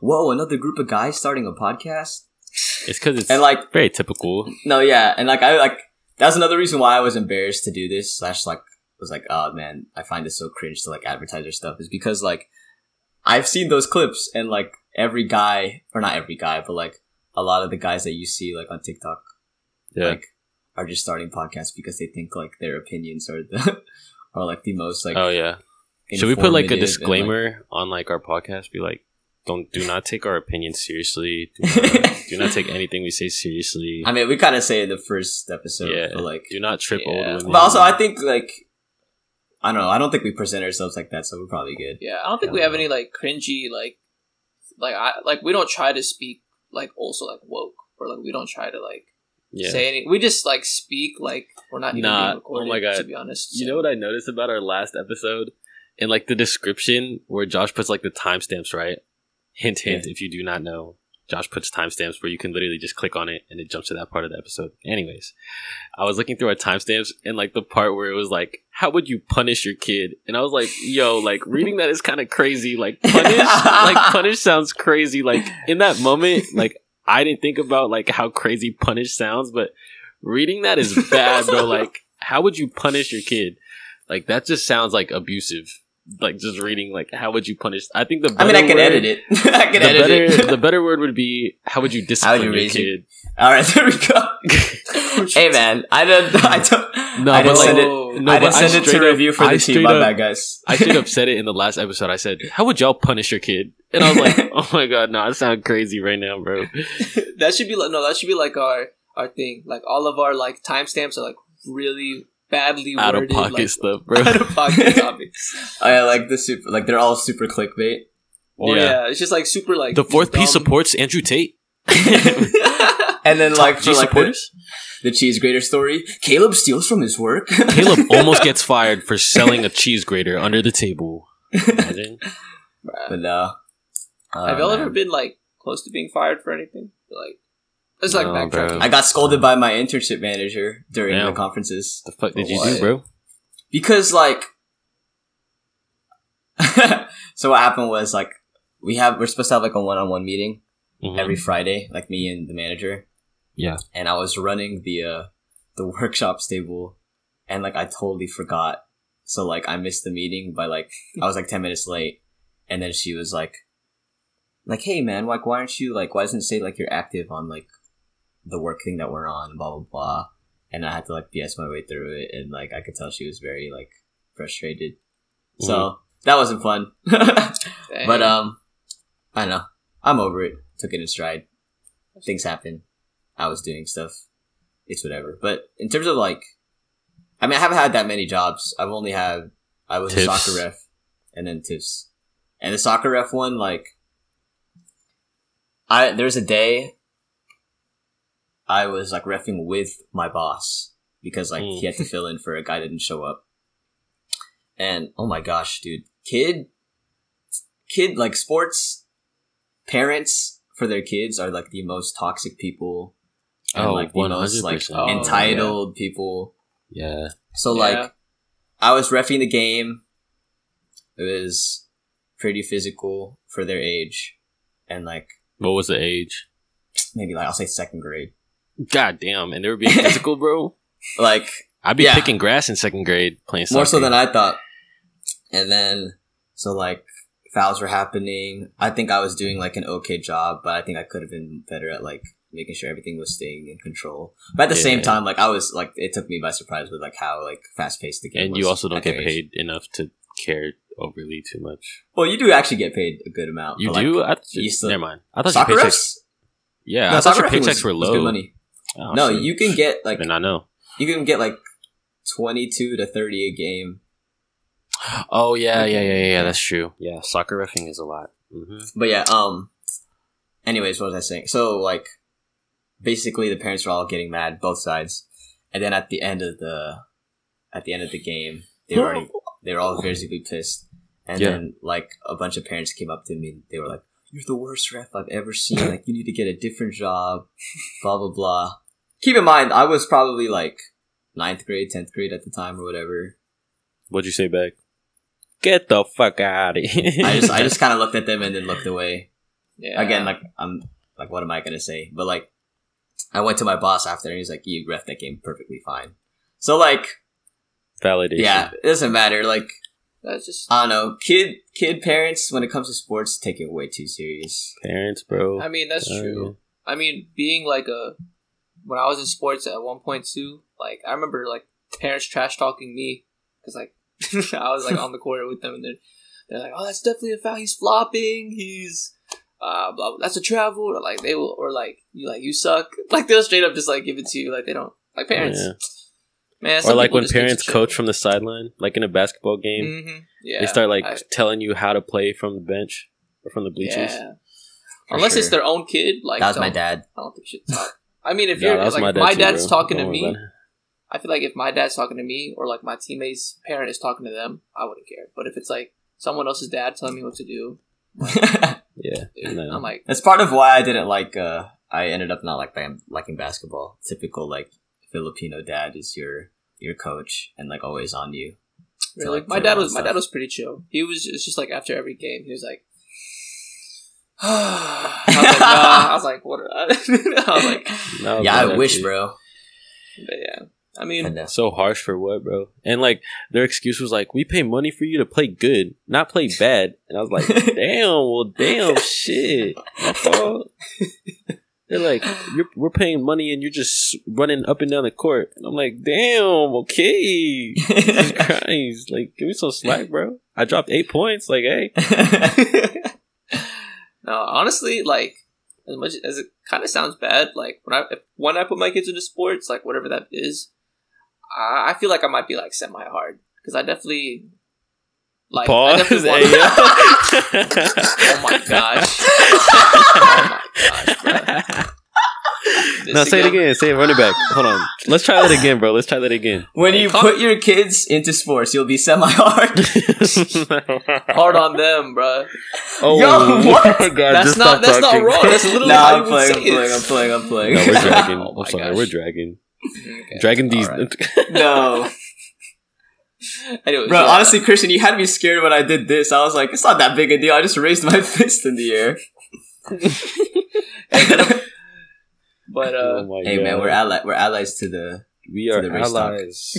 whoa, another group of guys starting a podcast, It's because it's and like very typical. No, yeah, and like I like that's another reason why I was embarrassed to do this. Slash, like was like, oh man, I find this so cringe to like advertise their stuff. Is because like I've seen those clips and like every guy, or not every guy, but like a lot of the guys that you see like on TikTok, Yeah. like are just starting podcasts because they think like their opinions are the *laughs* are like the most like. oh yeah. Should we put like a informative and, disclaimer on like our podcast? Be like, don't do not take our opinions seriously. Do not, do not take *laughs* anything we say seriously. I mean, we kind of say in the first episode, yeah. but like, do not trip old women. but also I think like. I don't know. I don't think we present ourselves like that, so we're probably good. Yeah, I don't think we have um, any like cringy like like I like we don't try to speak like also like woke or like we don't try to like yeah. say any. We just like speak like we're not even Nah, being recorded. oh my God. To be honest, You know what I noticed about our last episode? In like the description where Josh puts like the timestamps, right? Hint, hint. If you do not know, Josh puts timestamps where you can literally just click on it and it jumps to that part of the episode. Anyways, I was looking through our timestamps and like the part where it was like, "How would you punish your kid?" And I was like, "Yo, like reading that is kind of crazy. Like punish, like *laughs* punish sounds crazy. Like in that moment, like I didn't think about like how crazy punish sounds, but reading that is bad, bro. *laughs* Like, how would you punish your kid? Like that just sounds like abusive. Like just reading like how would you punish? I think the I mean, I can word- edit it. *laughs* I can edit better, it. the better word would be how would you *laughs* discipline you your kid? All right, *laughs* there we go. hey, man, I don't. I don't. No, I but didn't like, it. No, I didn't send it to up- review for I the team. My bad, guys. I straight up said it in the last episode. I said, "How would y'all punish your kid?" And I was like, "Oh my god, no, I sound crazy right now, bro." that should be like no, that should be like our our thing. Like all of our like timestamps are like really badly Out of pocket like, stuff, bro. out of pocket *laughs* topics. Oh, I like the super. Like they're all super clickbait. Or Yeah. yeah. it's just like super like The fourth piece supports Andrew Tate. *laughs* And then like G for like the, supporters. the cheese grater story, Caleb steals from his work. *laughs* Caleb almost gets fired for selling a cheese grater under the table. Imagine. but no. Oh, Have y'all oh, man. ever been like close to being fired for anything? Like it's like No, backtracking. bro. I got scolded by my internship manager during Damn. the conferences The fuck did you What? do, bro? because like. *laughs* so what happened was like we have we're supposed to have like a one-on-one meeting Mhm. every Friday, like me and the manager. Yeah. And I was running the uh the *laughs* workshop table, and like I totally forgot. So like I missed the meeting by like I was like ten minutes late. And then she was like like, hey man, like why aren't you like why doesn't it say like you're active on like the work thing that we're on, blah blah blah. And I had to like BS my way through it and like I could tell she was very like frustrated. So that wasn't fun. *laughs* But um, I don't know. I'm over it. Took it in stride. Things happen. I was doing stuff. It's whatever. But in terms of like, I mean, I haven't had that many jobs. I've only had I was a soccer ref and then tips, and the soccer ref one like, I there's a day I was like refing with my boss because like Mm. he had to fill in for a guy that didn't show up. And oh my gosh, dude, kid, kid, like sports parents for their kids are like the most toxic people and Oh, like the most like 100%. Oh, entitled people. Yeah. So Yeah. like, I was refing the game. It was pretty physical for their age, and like What was the age? maybe like I'll say second grade. God damn. And they were being physical, bro. *laughs* Like I'd be Yeah. picking grass in second grade playing soccer. more so than I thought. And then, so like fouls were happening. I think I was doing like an okay job, but I think I could have been better at like making sure everything was staying in control. But at the same Yeah. time, like I was like, it took me by surprise with like how like fast paced the game And was you also don't get age. paid enough to care overly too much. Well, you do actually get paid a good amount. You but, do? Like, I th- you still- never mind. I thought soccer your paychecks. refs? Yeah, No, I thought soccer your paychecks was- were was low. Good money. Oh, no, shit. you can get like Did not know. you can get like twenty two to thirty a game. Oh yeah, yeah, yeah, yeah. That's true. Yeah, soccer refing is a lot. hmm But yeah, um. Anyways, what was I saying? So like, basically, the parents were all getting mad, both sides, and then at the end of the, at the end of the game, they were already *gasps* they were all visibly pissed, and Yeah. then like a bunch of parents came up to me and they were like, "You're the worst ref I've ever seen. Like, you need to get a different job." *laughs* Blah blah blah. Keep in mind, I was probably like ninth grade, tenth grade at the time, or whatever. What'd you say back? Get the fuck out of here! I just I just kind of looked at them and then looked away. yeah. again, like I'm like, what am I gonna say? But like, I went to my boss after, and he's like, "You ref that game perfectly fine." So like, validation. yeah, it doesn't matter. Like, that's just. I don't know, kid, kid parents when it comes to sports take it way too serious. parents, bro. I mean, that's Uh, true. I mean, being like a when I was in sports at one point too, like I remember like parents trash talking me because like *laughs* I was like on the court with them, and they're they're like, "Oh, that's definitely a foul. He's flopping. He's uh, blah, blah. That's a travel." Or like they will, or like you like you suck. *laughs* Like they'll straight up just like give it to you. Like they don't like parents. Yeah. Man, Or like when just need to parents coach from the sideline, like in a basketball game, Mhm. Yeah, they start like I- telling you how to play from the bench or from the bleachers. yeah. For Unless it's their own kid, like that was my dad. I don't think shit talk. I mean, if Yeah, you're like, my dad my too, dad's bro. talking to Don't worry me, about. I feel like if my dad's talking to me or like my teammate's parent is talking to them, I wouldn't care. But if it's like someone else's dad telling me what to do, *laughs* Yeah, dude, No. I'm like, That's part of why I didn't like. uh I ended up not like bam- liking basketball. Typical like Filipino dad is your your coach and like always on you. really. like, my dad on was my dad was pretty chill. He was it's just like after every game, he was like. *sighs* I was like, nah. I was like, what? Are *laughs* I? I was like, No, yeah, I wish, actually. bro. but yeah. I mean, Finesse. So harsh for what, bro? And like their excuse was like, "We pay money for you to play good, not play bad." And I was like, *laughs* "Damn, well, damn, *laughs* shit. They're like, you're, "We're paying money and you're just running up and down the court." And I'm like, "Damn, okay, Jesus Christ, like, give me some slack, bro." I dropped eight points. Like, hey, no, honestly, like as much as it kind of sounds bad, like when I if, when I put my kids into sports, like whatever that is, I, I feel like I might be like semi hard because I definitely like I definitely want- *laughs* oh my gosh! *laughs* oh my gosh, bro. This No, say it again. Say it. Run it back. Hold on. Let's try that again, bro. Let's try that again. when you put your kids into sports, you'll be semi hard. *laughs* Hard on them, bro. Oh, Yo, what? my *laughs* God, That's not stop that's not wrong. That's literally nah, how I'm you would playing, say I'm playing, I'm playing, I'm playing. No, we're *laughs* dragging. Oh I'm sorry, gosh. we're dragging. Okay. Dragging these. Alright. no. Anyways, Bro, yeah. honestly, Christian, you had me scared when I did this. I was like, it's not that big a deal. I just raised my fist in the air. But uh, oh my Hey, man, we're ally- we're allies to the. we to are the allies.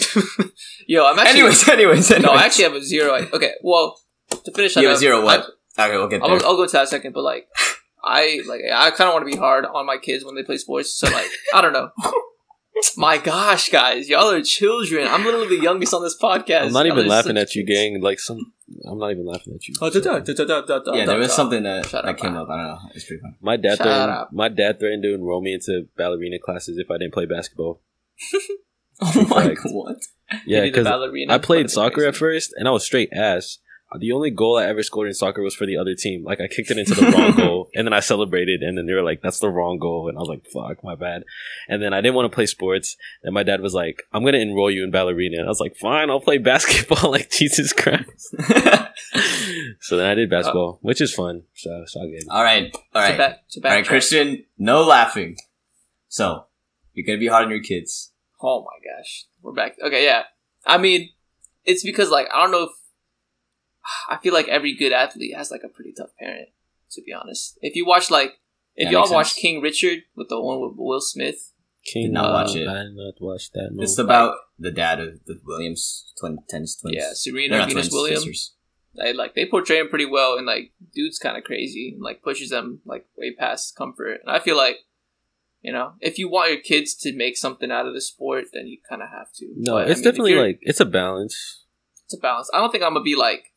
*laughs* yo, I'm actually anyways, anyways, anyways. no, I actually have a zero. Okay, well, to finish, You I have a zero what? I, okay, we'll get I'll, there. I'll go to that second, but like, I like I kind of want to be hard on my kids when they play sports. So like, I don't know. *laughs* My gosh, guys, y'all are children. I'm literally the youngest on this podcast. I'm not even laughing such at you, gang. Like some, I'm not even laughing at you. Oh, da, da, da, da, da, da, da, yeah, there was something that, Shut that up, came man. up. I don't know. It's pretty fun. My dad Shut threatened. up. My dad threatened to enroll me into ballerina classes if I didn't play basketball. *laughs* Oh my Fact. god, what? Yeah, because I played soccer at first, and I was straight ass. Uh, the only goal I ever scored in soccer was for the other team. Like I kicked it into the wrong *laughs* goal, and then I celebrated, and then they were like, "That's the wrong goal," and I was like, "Fuck, my bad." And then I didn't want to play sports, and my dad was like, "I'm gonna enroll you in ballerina." And I was like, "Fine, I'll play *laughs* basketball." *laughs* like Jesus Christ. so then I did uh, basketball, which is fun. So it's all good. all right, all To right, back- to all right, backtrack. Christian. No laughing. So you're gonna be hard on your kids. Oh my gosh, we're back. Okay, yeah. I mean, it's because like I don't know if *sighs* I feel like every good athlete has like a pretty tough parent. To be honest, if you watch like if That y'all watch sense. King Richard with the one with Will Smith, King, Did not watch uh, it. I did not watch that. No. It's about the dad of the Williams twin tennis twins. yeah, Serena not Venus twins, Williams, sisters. they like they portray him pretty well, and like dude's kind of crazy, and like pushes them like way past comfort. And I feel like you know if you want your kids to make something out of the sport, then you kind of have to. no, But, I it's mean, definitely like it's a balance. it's a balance. I don't think I'm gonna be like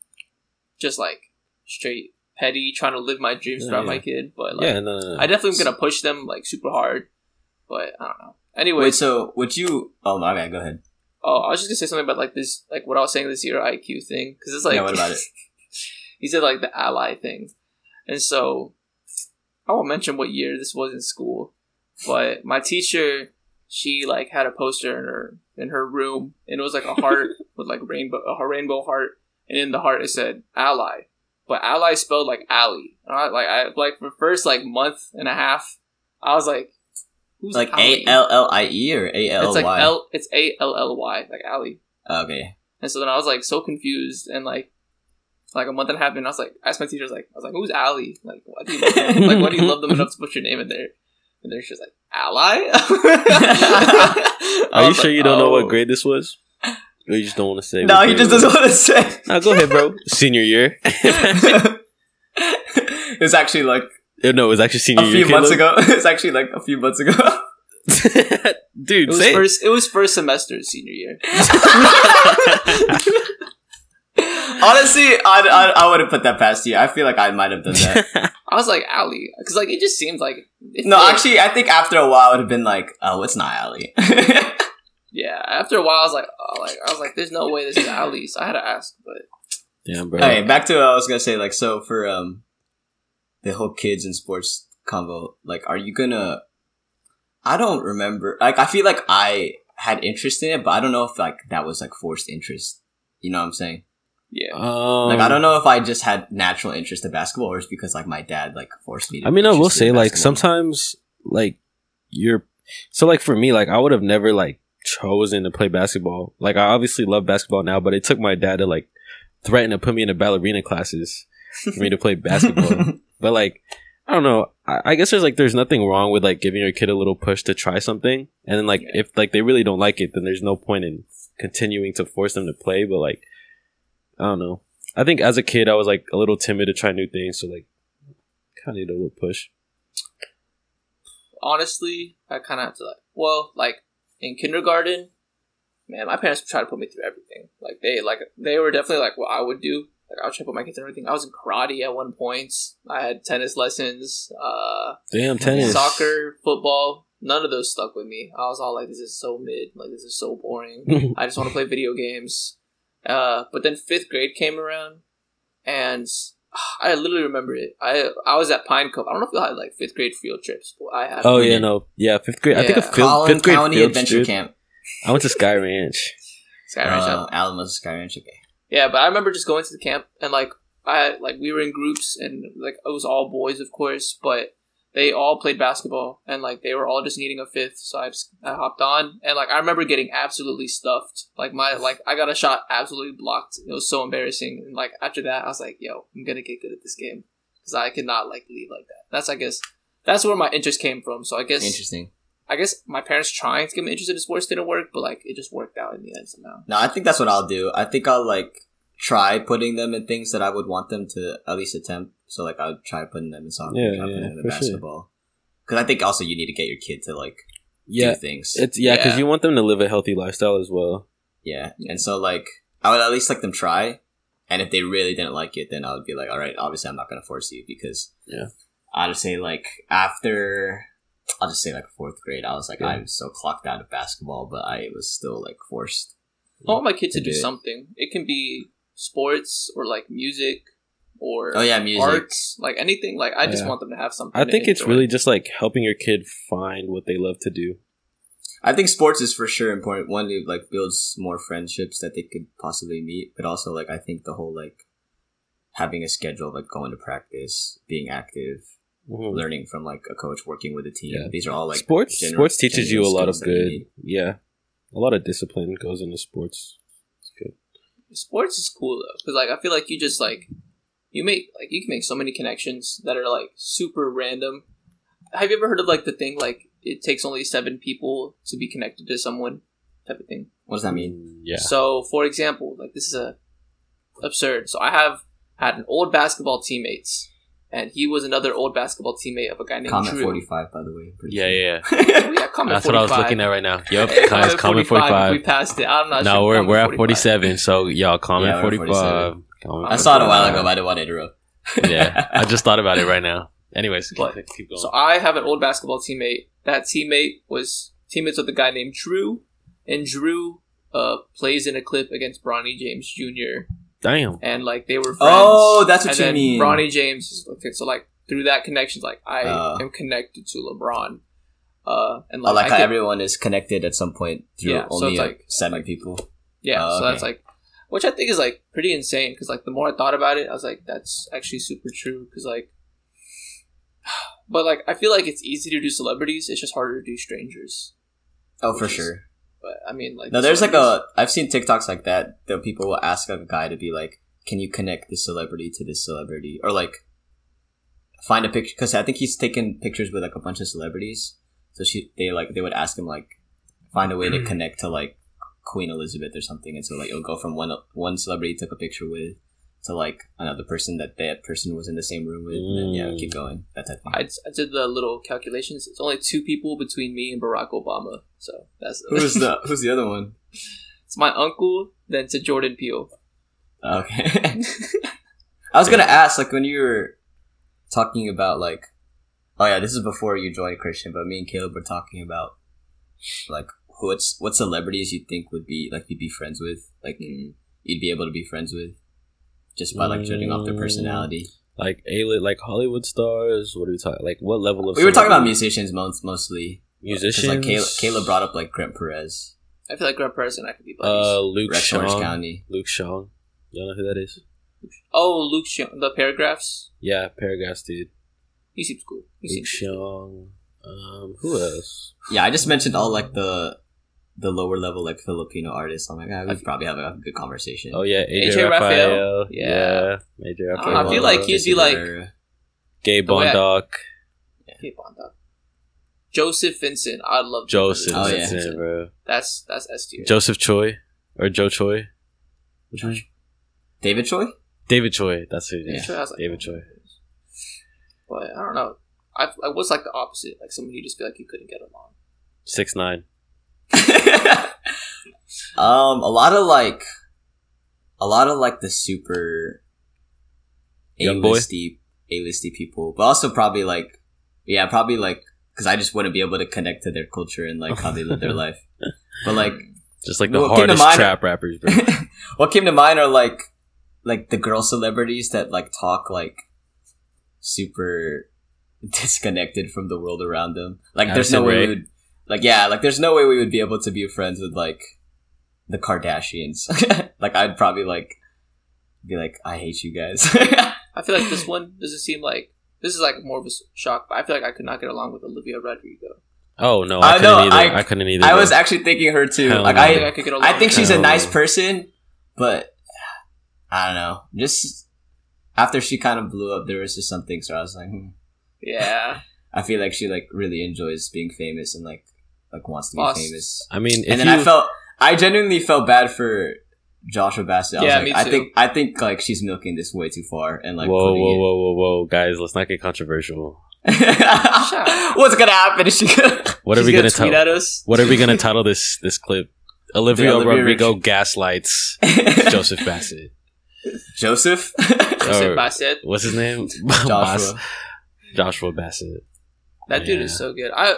just like straight petty trying to live my dreams Yeah, throughout yeah. my kid, but like yeah, no, no, no. I definitely am gonna push them like super hard. But I don't know. Anyway, Wait, so would you? Oh my bad. Go ahead. oh, I was just gonna say something about like this, like what I was saying, this year IQ thing, because it's like Yeah, what about *laughs* it? he said like the ally thing, and so I won't mention what year this was in school, but my teacher she like had a poster in her in her room, and it was like a heart *laughs* with like rainbow a rainbow heart, and in the heart it said ally, but ally spelled like alley. And I, like I like for the first like month and a half, I was like, who's Like Ally? A L L I E or A L It's like L. It's A L L Y, like alley. Okay. And so then I was like so confused and like like a month and a half in, I was like, I asked my teacher, I was like, I was like, who's Allie? Like, why do you love them? like, why do you love them enough to put your name in there? And then she's like, Ally. *laughs* *laughs* Are you sure you don't know what oh. grade this was? Or you just don't want to say? No, what he just doesn't want to say. No, go ahead, bro. *laughs* Senior year. it's actually like *laughs* Uh, no, it was actually senior a year. few months Caleb. ago. *laughs* It's actually like a few months ago. Dude, It was say it. first. It was first semester senior year. Honestly, I, I, I would have put that past you. I feel like I might have done that. I was like Allie because like it just seemed like no, felt like- actually, I think after a while, it would have been like, oh, it's not Ali. Yeah. After a while, I was like, oh, like I was like, there's no way this is Allie. So I had to ask, but Damn, bro. hey, back to what I was gonna say. Like, so for um, the whole kids and sports combo, like, are you gonna? I don't remember. Like, I feel like I had interest in it, but I don't know if like that was like forced interest. You know what I'm saying? yeah. Um, Like, I don't know if I just had natural interest in basketball, or it's because like my dad like forced me. to I mean, I will say, like, sometimes, like, you're. So, like, for me, like, I would have never, like, chosen to play basketball. Like, I obviously love basketball now, but it took my dad to, like, threaten to put me in into ballerina classes for me to play basketball. *laughs* but, like, I don't know. I, I guess there's like there's nothing wrong with like giving your kid a little push to try something, and then like Yeah. if like they really don't like it, then there's no point in continuing to force them to play. But like, I don't know. I think as a kid, I was like a little timid to try new things, so like, kind of need a little push. honestly, I kind of have to like, well, like in kindergarten, man, my parents tried to put me through everything. Like they, like they were definitely like what I would do. Like I would try to put my kids through everything. I was in karate at one point. I had tennis lessons, uh, Damn tennis, soccer, football. None of those stuck with me. I was all like, this is so mid. Like this is so boring. *laughs* I just want to play video games. Uh, but then fifth grade came around, and *sighs* I literally remember it. I I was at Pine Cove. I don't know if you had like fifth grade field trips. But I had. Oh yeah, did. no, yeah, fifth grade. I think a field, Collin fifth grade County field Adventure trip. Camp. I went to Sky Ranch. *laughs* Sky Ranch. Uh, Alamos Sky Ranch. Okay. Yeah, but I remember just going to the camp and like I like we were in groups and like it was all boys, of course, but they all played basketball and like they were all just needing a fifth, so I just I hopped on and like I remember getting absolutely stuffed. Like my like I got a shot absolutely blocked. It was so embarrassing. And like after that, I was like, yo, I'm gonna get good at this game because I could not like leave like that. That's I guess that's where my interest came from. So I guess Interesting. I guess my parents trying to get me interested in sports didn't work, but like it just worked out in the end somehow. No, I think that's what I'll do. I think I'll like try putting them in things that I would want them to at least attempt. So like I'll try putting them in soccer, Yeah, try yeah, putting them in basketball. Because I think also you need to get your kid to like Yeah, do things. it's yeah, because Yeah. you want them to live a healthy lifestyle as well. yeah. Yeah. and so like I would at least let them try. And if they really didn't like it, then I would be like, all right, obviously I'm not gonna force you because Yeah. I'll just say like after I'll just say like fourth grade, I was like Yeah. I'm so clocked out of basketball, but I was still like forced. I want my kid to To do do something. It can be sports or like music or Oh yeah, music. arts, like anything. Like I just Yeah. want them to have something. I think it's really just like helping your kid find what they love to do. I think sports is for sure important. One, it like builds more friendships that they could possibly meet, but also like I think the whole like having a schedule, like going to practice, being active, Mhm. learning from like a coach, working with a team. Yeah. These are all like sports general- sports teaches you a lot of skills that you good yeah a lot of discipline goes into sports it's good sports is cool though because like I feel like you just like you make like you can make so many connections that are like super random. Have you ever heard of like the thing like it takes only seven people to be connected to someone type of thing? What does that mean? Yeah So, for example, like this is a absurd. So, I have had an old basketball teammates, and he was another old basketball teammate of a guy named Comment Drew. forty five, by the way. Pretty yeah yeah. Oh, *laughs* yeah, comment that's what i was looking at right now yep Hey, guys comment 45 We passed it. I'm not no sure. we're, we're at 47 so y'all comment Yeah, 45 47. Comment I saw it a while ago, but I didn't want to interrupt. yeah i *laughs* just thought about it right now anyways But- keep, keep going So I have an old basketball teammate. That teammate was teammates with a guy named Drew, and Drew uh, plays in a clip against Bronny James Jr. damn and like they were friends. Oh, that's what and you then mean. Bronny James is like so like through that connection, like I Uh. am connected to LeBron. Uh, and I like, like I how can- everyone is connected at some point through Yeah, so only it's like, like- seven like- people. Yeah, Oh, so that's like, which I think is like pretty insane because like the more I thought about it, I was like, that's actually super true because like, *sighs* but like I feel like it's easy to do celebrities. It's just harder to do strangers. Oh, for is- sure. But I mean, like, No, there's like a. I've seen TikToks like that. That people will ask like, a guy to be like, "Can you connect this celebrity to this celebrity?" Or like, find a picture because I think he's taken pictures with like a bunch of celebrities. So she, they like, they would ask him like, find a way to mm. connect to like Queen Elizabeth or something, and so like it'll go from one one celebrity took a picture with to like another person that that person was in the same room with, and yeah, Mm. keep going that type of thing. I, I did the little calculations. It's only two people between me and Barack Obama. So that's Who's the *laughs* Who's the other one? it's my uncle, then to Jordan Peele. Okay. *laughs* I was gonna ask, like, when you were talking about, like, oh yeah, this is before you joined Christian, but me and Caleb were talking about, like, what's what celebrities you think would be like you'd be friends with, like Mm. you'd be able to be friends with, just by like judging off their Mm. personality. like a like hollywood stars what are we talking like what level of We were talking about musicians most mostly. musicians like Kayla, Caleb brought up like Grent Perez, I feel like Grent Perez and I could be buddies. uh luke Rex Orange Shaw. County. luke shaw Y'all know who that is oh, Luke Sh- the paragraphs. yeah paragraphs dude He seems cool. He luke seems cool. shaw um who else Yeah, I just mentioned all like the the lower level like Filipino artists. I'm like, ah, we'd probably have a good conversation. oh yeah aj, AJ Rafael, Rafael. yeah, Yeah. AJ I Rafael. feel like he'd be like- Gay The way I- Bondoc, Cape on. Joseph Vincent. I love Joseph Oh, yeah. Vincent, bro. That's that's S tier. Joseph Choi or Joe Choi. Which one? David Choi. David Choi. That's who. David Yeah. Choi like, David Choi. But I don't know. I I was like the opposite. Like someone you just feel like you couldn't get along. Six nine. *laughs* um, a lot of like, a lot of like the super A-listy, A-listy people, but also probably like, yeah, probably like, because I just wouldn't be able to connect to their culture and like how they live their *laughs* life. But like, Just like the What came to hardest mind- trap rappers, bro. *laughs* what came to mind are like, like the girl celebrities that like talk like super disconnected from the world around them. Like, there's no Addison way Rae. we would, like, yeah, like there's no way we would be able to be friends with like the Kardashians. *laughs* like, I'd probably like be like, I hate you guys. *laughs* I feel like this one doesn't seem like this is like more of a shock, but I feel like I could not get along with Olivia Rodrigo. Oh no, I I couldn't know, either. I, I- couldn't either. I was actually thinking her too. Hell like, no. I think I I, could get along. I think she's her. a nice no. person, but I don't know. Just after she kind of blew up, there was just some things where I was like, hmm. Yeah, I feel like she like really enjoys being famous and like like wants to be Boss. famous. I mean, if and then you, I felt I genuinely felt bad for Joshua Bassett. I Yeah, was me like, I think I think like she's milking this way too far and like whoa, whoa, it. whoa, whoa, whoa, guys, let's not get controversial. *laughs* What's gonna happen? Is she gonna? What are She's we gonna, tweet tell? at us? What are we gonna *laughs* title this this clip? Olivia, The Olivia Rodrigo Rich- gaslights *laughs* Joseph Bassett. Joseph? Joseph Or- Bassett. What's his name? Joshua. Bas- Joshua Bassett. That dude Yeah. is so good. I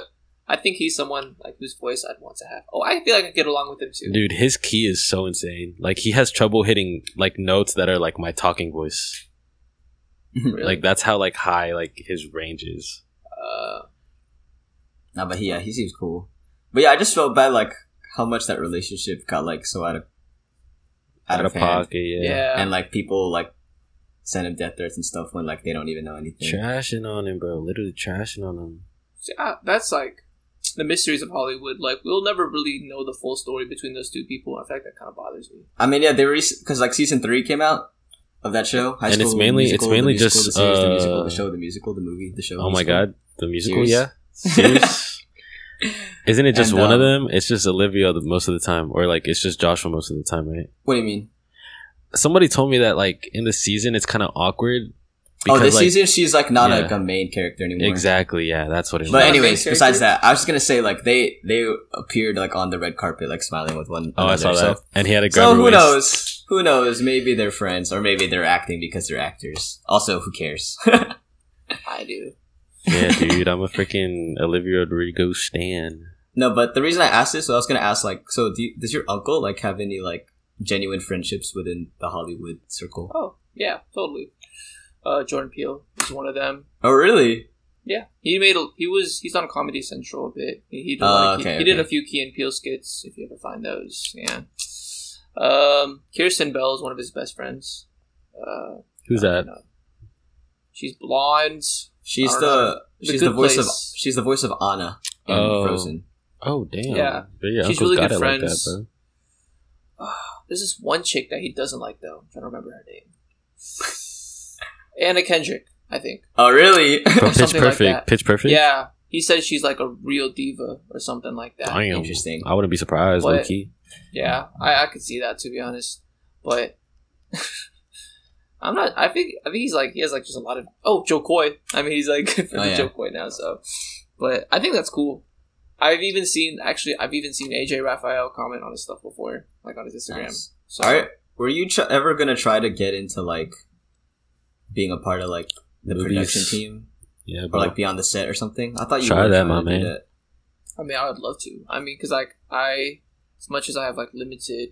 I think he's someone like whose voice I'd want to have. Oh, I feel like I could get along with him too. Dude, his key is so insane. Like he has trouble hitting like notes that are like my talking voice. *laughs* Really. Like that's how like high like his range is. uh, No, but he, yeah, he seems cool. But yeah, I just felt bad like how much that relationship got like so out of out, Out of hand. pocket, yeah. yeah. and like people like send him death threats and stuff when like they don't even know anything. Trashing on him, bro. Literally trashing on him. See, ah, that's like the mysteries of Hollywood. Like we'll never really know the full story between those two people. In fact, that kind of bothers me. I mean, yeah, they were because like season three came out of that show, High And it's mainly- Musical, it's mainly the musical, just, the, series, the musical, uh, the show, the musical, the movie, the show. Oh my god, the musical, Series. yeah. *laughs* Series? Isn't it just And, one of um, them? It's just Olivia the, most of the time, or like it's just Joshua most of the time, right? What do you mean? Somebody told me that like in the season it's kind of awkward. Oh, this like, season she's like not Yeah. like a main character anymore. exactly, yeah, that's what it But was. main anyways, besides that, I was just gonna say like they they appeared like on the red carpet like smiling with one. Oh, I another, saw so- that, and he had a grab So who waist. knows? Who knows? Maybe they're friends, or maybe they're acting because they're actors. Also, who cares? I do. Yeah, dude, I'm a freaking Olivia Rodrigo stan. no, but the reason I asked this, so I was gonna ask like, so do you, does your uncle like have any like genuine friendships within the Hollywood circle? Oh yeah, totally. Uh, Jordan Peele is one of them. Oh, really? Yeah, he made. A, he was. He's on Comedy Central a bit. He, he did, Oh, like, okay, he, he did a few Key and Peele skits. If you ever find those, yeah. Um, Kristen Bell is one of his best friends. Uh, Who's that? no. She's blonde. She's the know. The she's the Good voice of she's the voice of Anna in Oh. Frozen. Oh damn. Yeah. But your She's really good it like that, friends. There's this one chick that he doesn't like though. I'm trying to remember her name. Anna Kendrick, I think. Oh, really? *laughs* From Pitch something like Perfect. Pitch Perfect. Yeah, he says she's like a real diva or something like that. Damn. Interesting. I wouldn't be surprised, What? low key. Yeah, I, I could see that to be honest, but *laughs* I'm not. I think I think he's like he has like just a lot of oh Jo Koy. I mean he's like for *laughs* Oh, the yeah. Jo Koy now. So, but I think that's cool. I've even seen actually I've even seen AJ Rafael comment on his stuff before, like on his Instagram. Nice. So All right. Were you tr- ever gonna try to get into like being a part of like the Movies. production team Yeah, or like be on the set or something? I thought you Try that, my man. that. I mean I would love to. I mean because like I as much as I have like limited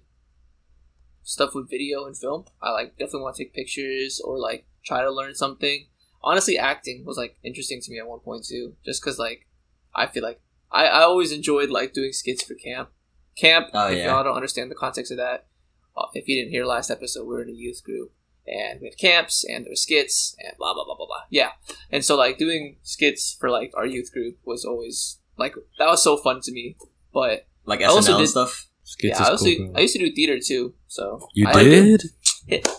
stuff with video and film, I like definitely want to take pictures or like try to learn something. Honestly, acting was like interesting to me at one point too, just because like I feel like I, I always enjoyed like doing skits for camp. Camp, Oh, if yeah. y'all don't understand the context of that, uh, if you didn't hear last episode, we're in a youth group and we had camps and there were skits and blah blah blah blah blah. Yeah, and so like doing skits for like our youth group was always like that was so fun to me. But Like I also did- stuff. Skits yeah, is I also cool. I used to do theater too. So You I, like, did?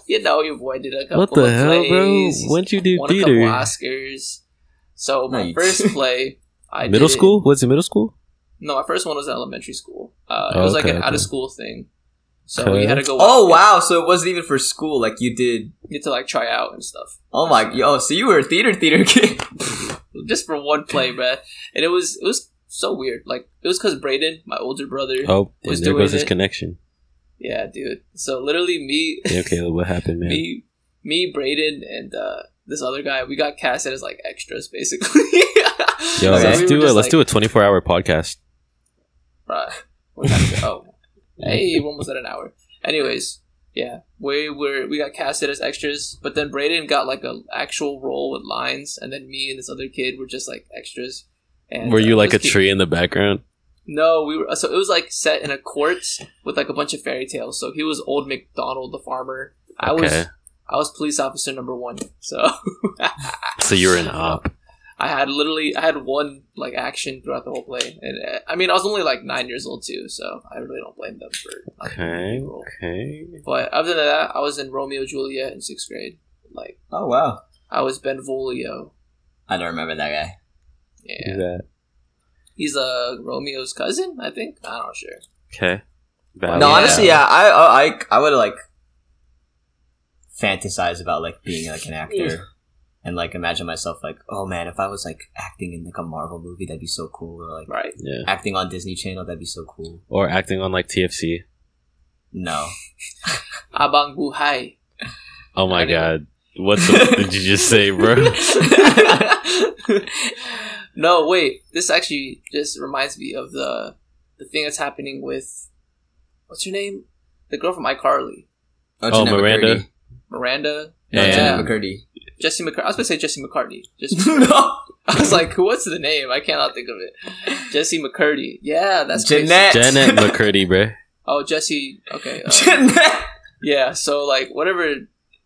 you know, your boy did a couple What the of hell, plays. bro? When'd you do won a theater? Oscars. So my Nice. first *laughs* play, I Middle did- school? Was it middle school? No, my first one was in elementary school. Uh, it Oh, was like okay, an okay. out of school thing. So Okay. you had to go. oh wow! So it wasn't even for school. Like you did. You had to like try out and stuff. Oh my! Oh, so you were a theater theater *laughs* kid. *laughs* just for one play, bruh. And it was it was so weird. Like it was because Braden, my older brother, Oh, Was and there doing goes his it. connection. yeah, dude. So literally me, Yeah, Caleb, what happened, man? *laughs* me, me, Braden, and uh, this other guy, we got casted as like extras, basically. Yo, Okay. let's we do it. just Let's like, do a 24 hour podcast. Bruh, we're not gonna- oh, hey, we're almost at an hour. Anyways, yeah, we were we got casted as extras, but then Braden got like a actual role with lines, and then me and this other kid were just like extras. And Were you uh, like a kid- tree in the background? No, we were. So it was like set in a court with like a bunch of fairy tales. So he was old McDonald the farmer. I was I was police officer number one. So *laughs* So you were an op. I had literally I had one like action throughout the whole play, and uh, I mean I was only like nine years old too, so I really don't blame them for like, Okay. Okay. But other than that, I was in Romeo Juliet in sixth grade. Like oh wow! I was Benvolio. I don't remember that guy. Yeah, Who's that? he's uh Romeo's cousin. I think I'm not sure. Okay. No, yeah. honestly, yeah, I I I, I would like fantasize about like being like an actor. And like imagine myself like, oh man, if I was like acting in like a Marvel movie, that'd be so cool. Or like Right. Yeah. acting on Disney Channel, that'd be so cool. Or acting on like TFC. No, *laughs* Abang Buhay. Oh my god. What the did you just say, bro? *laughs* no, wait. This actually just reminds me of the the thing that's happening with what's her name? The girl from iCarly, Oh, Jennette oh, Miranda? Miranda. No, Yeah. Jennette McCurdy. Jesse McCartney. I was gonna say Jesse McCartney. Just *laughs* no, I was like, what's the name? I cannot think of it. Jesse McCurdy. Yeah, that's crazy. Jennette. Janet McCurdy, bro. Oh, Jesse. Okay. uh, Jeanette. yeah. So like, whatever.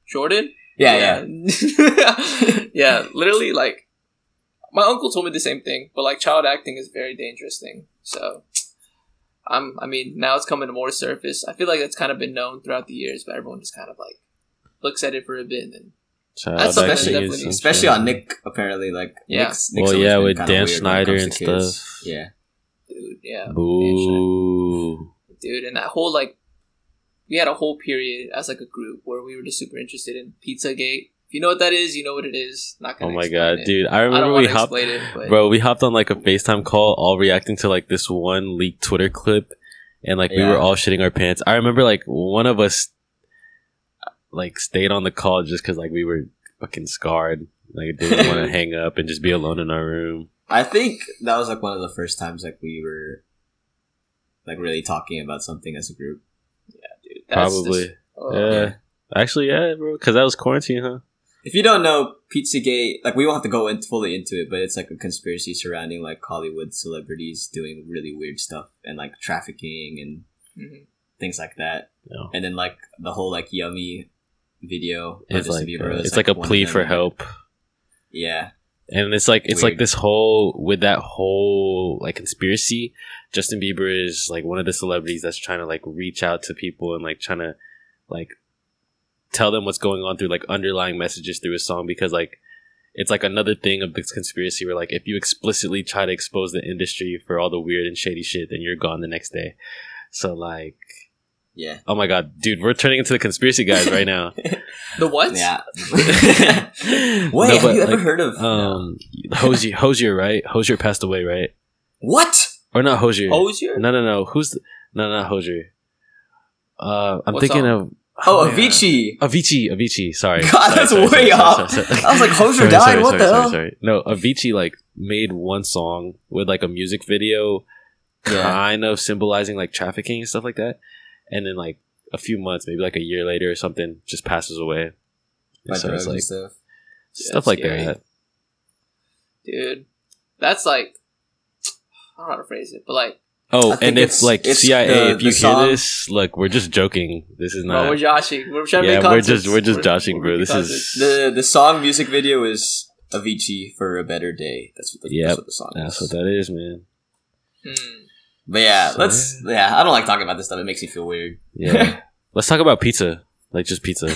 Jordan. Yeah, yeah. yeah. *laughs* yeah, literally, like, my uncle told me the same thing, but like, child acting is a very dangerous thing. So, I'm, I mean, now it's coming to more surface. I feel like that's kind of been known throughout the years, but everyone just kind of like looks at it for a bit and then, Child That's something acting that is definitely- some Especially on Nick, apparently, like Yeah. Nick's, Nick's Well, yeah, with Dan weird when it Schneider and stuff. Yeah, dude, yeah. Boo. Dude, and that whole like, we had a whole period as like a group where we were just super interested in Pizzagate. If you know what that is, you know what it is. Not Oh gonna my god, it. dude. I I remember want we hopped explain it, but Bro, we hopped on like a FaceTime call, all reacting to like this one leaked Twitter clip, and like we were all shitting our pants. I remember like one of us like stayed on the call just because like we were fucking scarred, like didn't want to *laughs* hang up and just be alone in our room. I think that was like one of the first times like we were like really talking about something as a group. Yeah, dude, that's Probably, just- oh, yeah. Actually, yeah, bro, because that was quarantine, huh? If you don't know Pizzagate, like we won't have to go in fully into it, but it's like a conspiracy surrounding like Hollywood celebrities doing really weird stuff and like trafficking and mhm. things like that. No. And then like the whole like yummy video. It's like Bieber uh, it's like a plea for help. Yeah, And it's like it's like this whole with that whole like conspiracy. Justin Bieber is like one of the celebrities that's trying to like reach out to people and like trying to like tell them what's going on through like underlying messages through a song because like it's like another thing of this conspiracy where like if you explicitly try to expose the industry for all the weird and shady shit, then you're gone the next day. So like, yeah, oh my god, dude, we're turning into the conspiracy guys right now. *laughs* The what? yeah. *laughs* Wait, Wait, have you ever heard of um Hozier? Hozier, right? Hozier passed away, right? what? Or not Hozier? Hozier? No, no, no. Who's the, no, not Hozier? Uh, I'm What thinking song? of Oh, man. Avicii. Avicii, Avicii. Sorry, God, Sorry, that's sorry, way sorry, off. sorry, sorry, I was like, Hozier died. sorry, what sorry, the sorry, hell? sorry. No, Avicii like made one song with like a music video, Yeah. kind of symbolizing like trafficking and stuff like that, and then like a few months, maybe like a year later or something, just passes away. By so drugs like and stuff. stuff like scary. that. Dude. That's like I don't know how to phrase it, but like Oh, and if it's- like it's CIA, the- if you song- hear this, look, we're just joking. This is not. we're joshing. We're trying to yeah, make we're just we're just joshing, bro. This is The the song music video is Avicii for a better day. That's what the, Yep. that's what the song that's is. what that is, man. Hmm. But yeah, So- let's yeah. I don't like talking about this stuff. It makes me feel weird. Yeah. *laughs* Let's talk about pizza. like just pizza.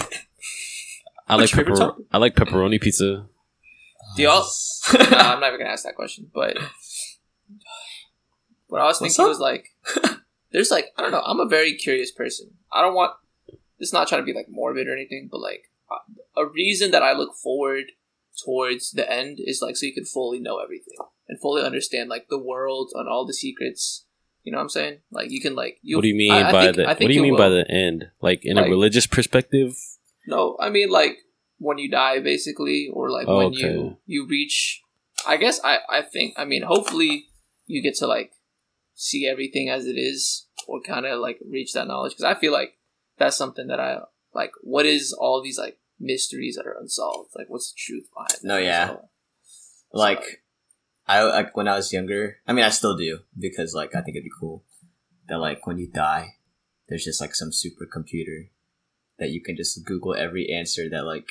I What's like your favorite pepper- I like pepperoni pizza. Do y'all? Oh, nah, *laughs* I'm not even gonna ask that question. But what I was thinking up? was like, there's like I don't know. I'm a very curious person. I don't want. It's not trying to be like morbid or anything, but like a reason that I look forward towards the end is like so you can fully know everything and fully understand like the world and all the secrets. You know what I'm saying? Like you can like you. what do you mean I- I by think- the? I What do you mean by uh, the end? Like in Like- a religious perspective? No, I mean like when you die, basically, or like Oh, when okay. you you reach. I guess I I think I mean hopefully you get to like see everything as it is, or kind of like reach that knowledge because I feel like that's something that I like. What is all these like mysteries that are unsolved? Like, what's the truth behind? No, them? yeah. So, like I like when I was younger. I mean, I still do because like I think it'd be cool that like when you die, there's just like some supercomputer that you can just Google every answer that like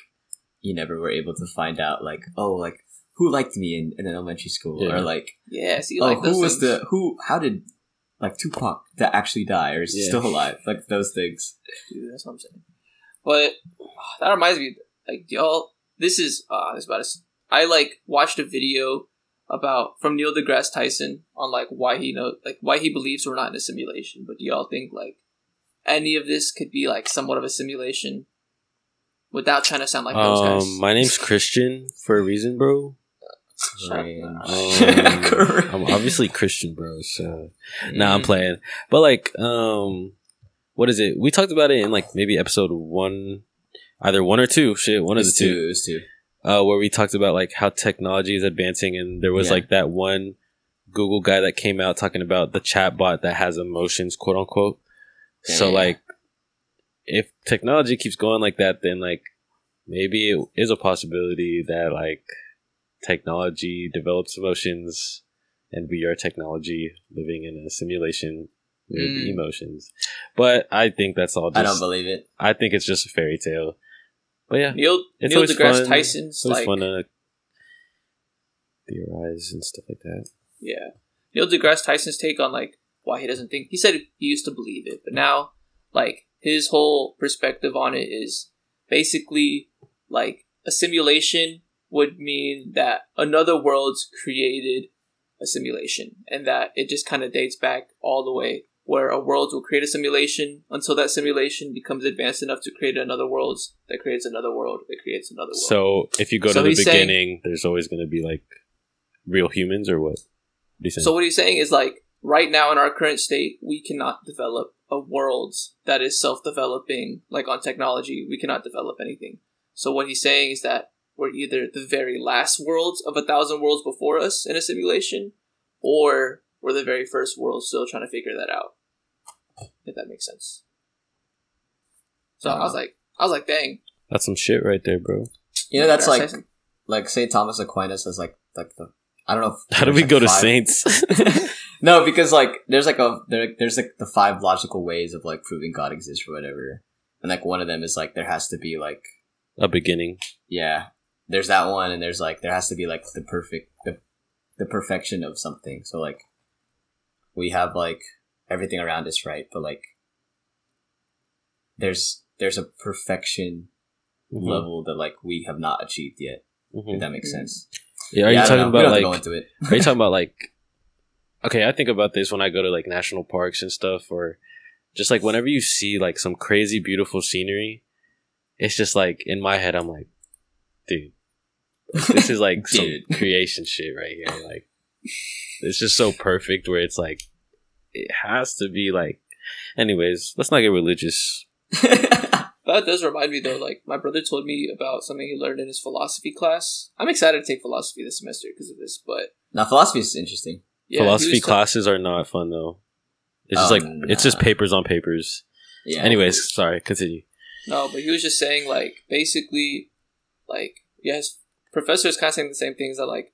you never were able to find out. Like oh, like who liked me in, in elementary school, Yeah. or like yeah. See, oh, like who was things- the who? How did like Tupac that actually die or is he Yeah. still alive? Like those things. Dude, that's what I'm saying. But *sighs* that reminds me, like y'all, this is uh, this about us. I like watched a video about from Neil deGrasse Tyson on like why he know like why he believes we're not in a simulation. But do y'all think like any of this could be like somewhat of a simulation without trying to sound like those guys? Um, my name's Christian for a reason, bro. *laughs* Shut. Um, *laughs* I'm obviously Christian, bro. So nah, I'm playing. But like, um, what is it? We talked about it in like maybe episode one, either one or two. Shit, one of the two. two. It was two. Uh, where we talked about like how technology is advancing, and there was Yeah. like that one Google guy that came out talking about the chatbot that has emotions, quote unquote. So Yeah. like, if technology keeps going like that, then like maybe it is a possibility that like technology develops emotions, and we are technology living in a simulation with Mm. emotions. But I think that's all. Just, I don't believe it. I think it's just a fairy tale. But yeah, Neil It's Neil deGrasse fun. Tyson's it's like fun to theorize and stuff like that. Yeah. Neil deGrasse Tyson's take on like why he doesn't think he said he used to believe it, but now like his whole perspective on it is basically like a simulation would mean that another world's created a simulation and that it just kind of dates back all the way where a world will create a simulation until that simulation becomes advanced enough to create another world that creates another world that creates another world. So if you go So to the he's saying- beginning, there's always going to be like real humans or what? What? So what he's saying is like right now in our current state, we cannot develop a world that is self-developing, like on technology. We cannot develop anything. So what he's saying is that we're either the very last worlds of a thousand worlds before us in a simulation, or we're the very first world still trying to figure that out. If that makes sense. So I was uh-huh. like, I was like, dang. That's some shit right there, bro. You know, that's Degrasse like Tyson. like Saint Thomas Aquinas is like like the I don't know. If How do we there's, go like, to five- saints? *laughs* no, because like there's like a there, there's like the five logical ways of like proving God exists or whatever, and like one of them is like there has to be like a beginning. yeah, there's that one, and there's like there has to be like the perfect the the perfection of something. So like we have like everything around us right, but like there's there's a perfection Mhm. level that like we have not achieved yet. Mhm. If that makes sense. Yeah, are Yeah, you talking about don't have to go like? *laughs* Are you talking about like? *laughs* Okay, I think about this when I go to like national parks and stuff, or just like whenever you see like some crazy beautiful scenery, it's just like in my head, I'm like, dude, this is like some *laughs* creation shit right here. Like, it's just so perfect where it's like, it has to be like. Anyways, let's not get religious. *laughs* That does remind me though, like my brother told me about something he learned in his philosophy class. I'm excited to take philosophy this semester because of this, but now philosophy is interesting. yeah, Philosophy was ta- classes are not fun though. It's just Oh, like it's just papers on papers. Yeah. Anyways, sorry, continue. No, but he was just saying like basically, like yes, professor is kind of saying the same things that like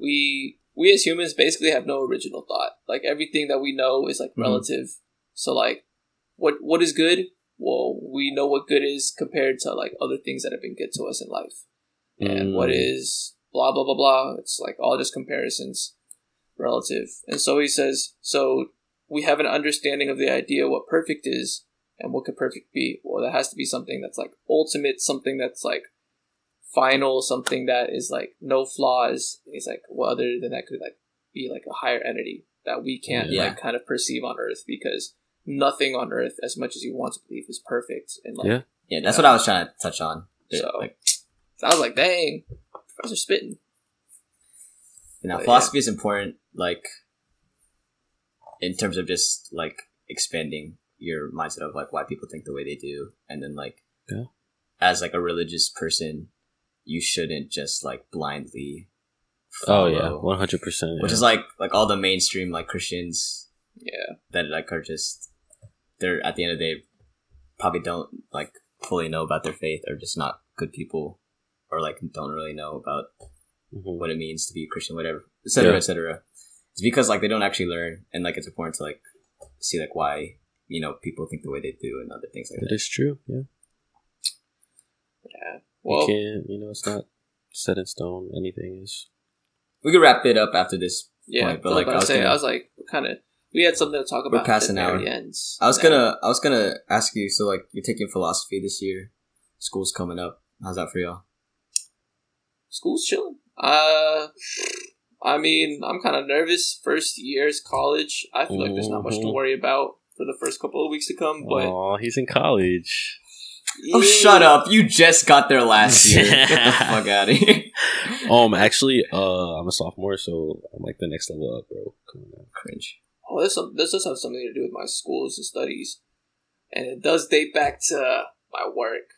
we we as humans basically have no original thought. Like everything that we know is like Mhm. relative. So like, what what is good? Well, we know what good is compared to like other things that have been good to us in life. and Mm. what is blah blah blah blah. It's like all just comparisons, relative. And so he says, so we have an understanding of the idea what perfect is, And what could perfect be? Well, that has to be something that's like ultimate, something that's like final, something that is like no flaws. And he's like, well, other than that could like be like a higher entity that we can't Yeah. like kind of perceive on Earth because nothing on Earth, as much as you want to believe, is perfect. And like, Yeah. Yeah, that's what I was trying to touch on. So- like, so I was like, dang, Professor spitting. you know, But, philosophy is important. Like, in terms of just like expanding your mindset of like why people think the way they do, and then like, Yeah. as like a religious person, you shouldn't just like blindly. Oh yeah, one hundred percent. which is like like all the mainstream like Christians Yeah. that like are just they're at the end of the day probably don't like fully know about their faith or just not good people or like don't really know about Mhm. what it means to be a Christian, whatever, etc., Yeah. etc. It's because like they don't actually learn, and like it's important to like see like why you know people think the way they do and other things like It that. is true. Yeah, Yeah. You can't. You know, it's not set in stone. Anything is. We could wrap it up after this. yeah. point, but, but like, like I I was say, gonna- I was like, kind of. We had something to talk about. We're about. past an hour. Ends. I was Yeah. gonna I was gonna ask you. So like you're taking philosophy this year. School's coming up. How's that for y'all? School's chilling. Uh, I mean, I'm kind of nervous. First year's college. I feel like there's not much to Mhm. worry about for the first couple of weeks to come. But Oh, he's in college. Oh, shut up! You just got there last year. Get the *laughs* fuck out of here. Um, actually, uh, I'm a sophomore, so I'm like the next level up, bro. Come on now. Cringe. Oh, this this does have something to do with my schools and studies, and it does date back to my work.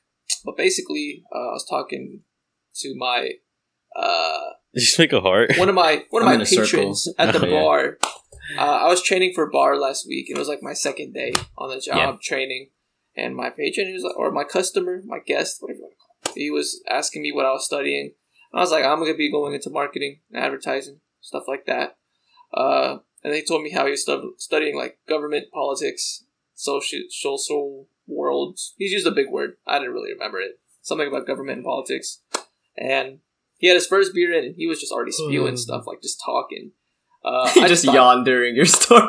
But basically, uh, I was talking to my uh, Did *laughs* you make a heart? one of my one of I'm my in a circle. patrons at the *laughs* Oh, yeah. bar. Uh, I was training for bar last week, and it was like my second day on the job Yeah. training. And my patron, he was like, or my customer, my guest, whatever you want to call it, he was asking me what I was studying. And I was like, I'm gonna be going into marketing, and advertising, stuff like that. Uh, and he told me how he was stu- studying like government, politics, social, social worlds. He's used a big word. I didn't really remember it. Something about government and politics. And he had his first beer in, and he was just already spewing stuff, like just talking. Uh, *laughs* You I just thought- yawned during your story.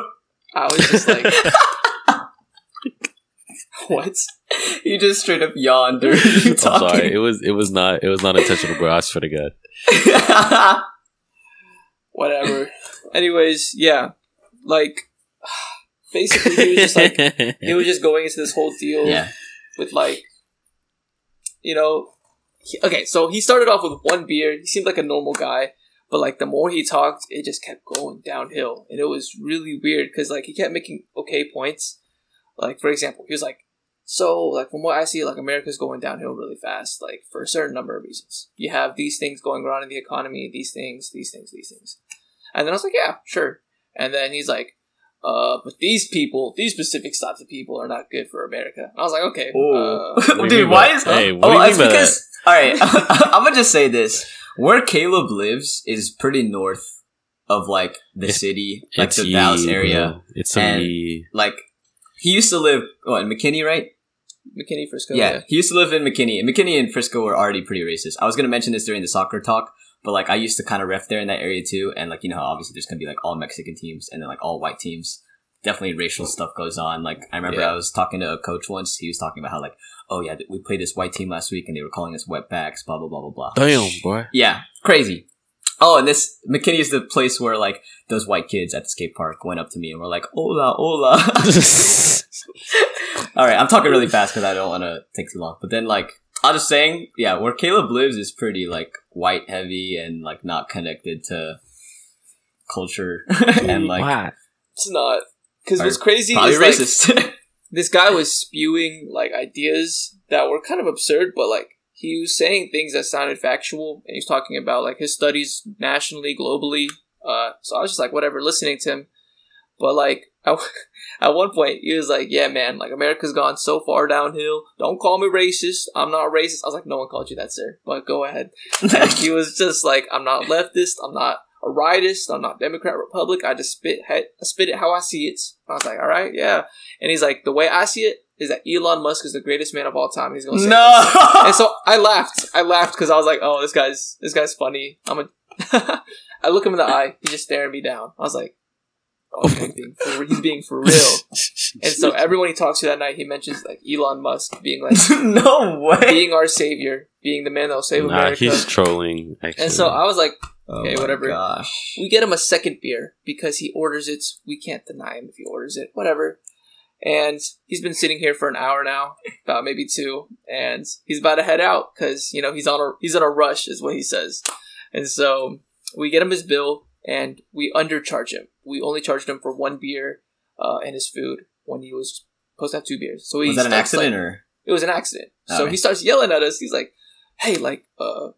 I was just like, *laughs* *laughs* what? You just straight up yawned during *laughs* you talking. I'm sorry. It was it was not it was not intentional, bro. I swear to God. Whatever. Anyways, yeah, like *sighs* basically he was just like *laughs* he was just going into this whole deal yeah. with like, you know, he- okay. So he started off with one beer. He seemed like a normal guy, but like the more he talked, it just kept going downhill, and it was really weird because like he kept making okay points. Like for example, he was like, "So like from what I see, like America's going downhill really fast, like for a certain number of reasons. You have these things going on in the economy, these things, these things, these things." And then I was like, "Yeah, sure." And then he's like, "Uh, but these people, these specific types of people, are not good for America." And I was like, "Okay, Oh, uh, *laughs* dude, why by- is hey, what oh? do you it's mean by because all right. *laughs* I'm gonna just say this: where Caleb lives is pretty north of like the It's- city, like the ye, Dallas area. bro. It's some And- ye. Like he used to live what in McKinney, right? McKinney Frisco." yeah, he used to live in McKinney. And McKinney and Frisco were already pretty racist. I was gonna mention this during the soccer talk, but like I used to kind of ref there in that area too. And like you know, how obviously there's gonna be like all Mexican teams and then like all white teams. Definitely racial stuff goes on. Like I remember Yeah. I was talking to a coach once. He was talking about how like, oh yeah, we played this white team last week and they were calling us wetbacks. Blah blah blah blah blah. Damn, boy. Yeah, crazy. Oh, and this McKinney is the place where like those white kids at the skate park went up to me and were like, "Hola, hola." *laughs* *laughs* *laughs* All right, I'm talking really fast because I don't want to take too long. But then, like, I was just saying, yeah, where Caleb lives is pretty like white heavy and like not connected to culture *laughs* and like Why? It's not because Are what's crazy probably is like *laughs* this guy was spewing like ideas that were kind of absurd, but like he was saying things that sounded factual, and he's talking about like his studies nationally, globally. Uh, so I was just like, whatever, listening to him. But like *laughs* at, at one point, he was like, "Yeah, man, like America's gone so far downhill. Don't call me racist. I'm not racist." I was like, "No one called you that, sir." But go ahead. *laughs* And he was just like, "I'm not leftist. I'm not a rightist. I'm not Democrat, Republic. I just spit, I spit it how I see it." I was like, "All right, yeah." And he's like, "The way I see it is that Elon Musk is the greatest man of all time. He's gonna say this." no. *laughs* And so I laughed. I laughed because I was like, "Oh, this guy's this guy's funny." I'm a. I look him in the eye. He's just staring me down. I was like, Oh, he's being for, he's being for real. *laughs* And so everyone he talks to that night, he mentions like Elon Musk being like *laughs* no way. being our savior, being the man that'll save nah, America. he's trolling. Actually. and so I was like, Oh Okay, my whatever. Gosh. we get him a second beer because he orders it. We can't deny him if he orders it. Whatever. And he's been sitting here for an hour now, about maybe two, and he's about to head out because you know he's on a he's in a rush, is what he says. And so we get him his bill, and we undercharge him. We only charged him for one beer uh, and his food when he was supposed to have two beers. So he Was that an starts, like- accident or? it was an accident. So Okay. he starts yelling at us. He's like, "Hey, like, uh,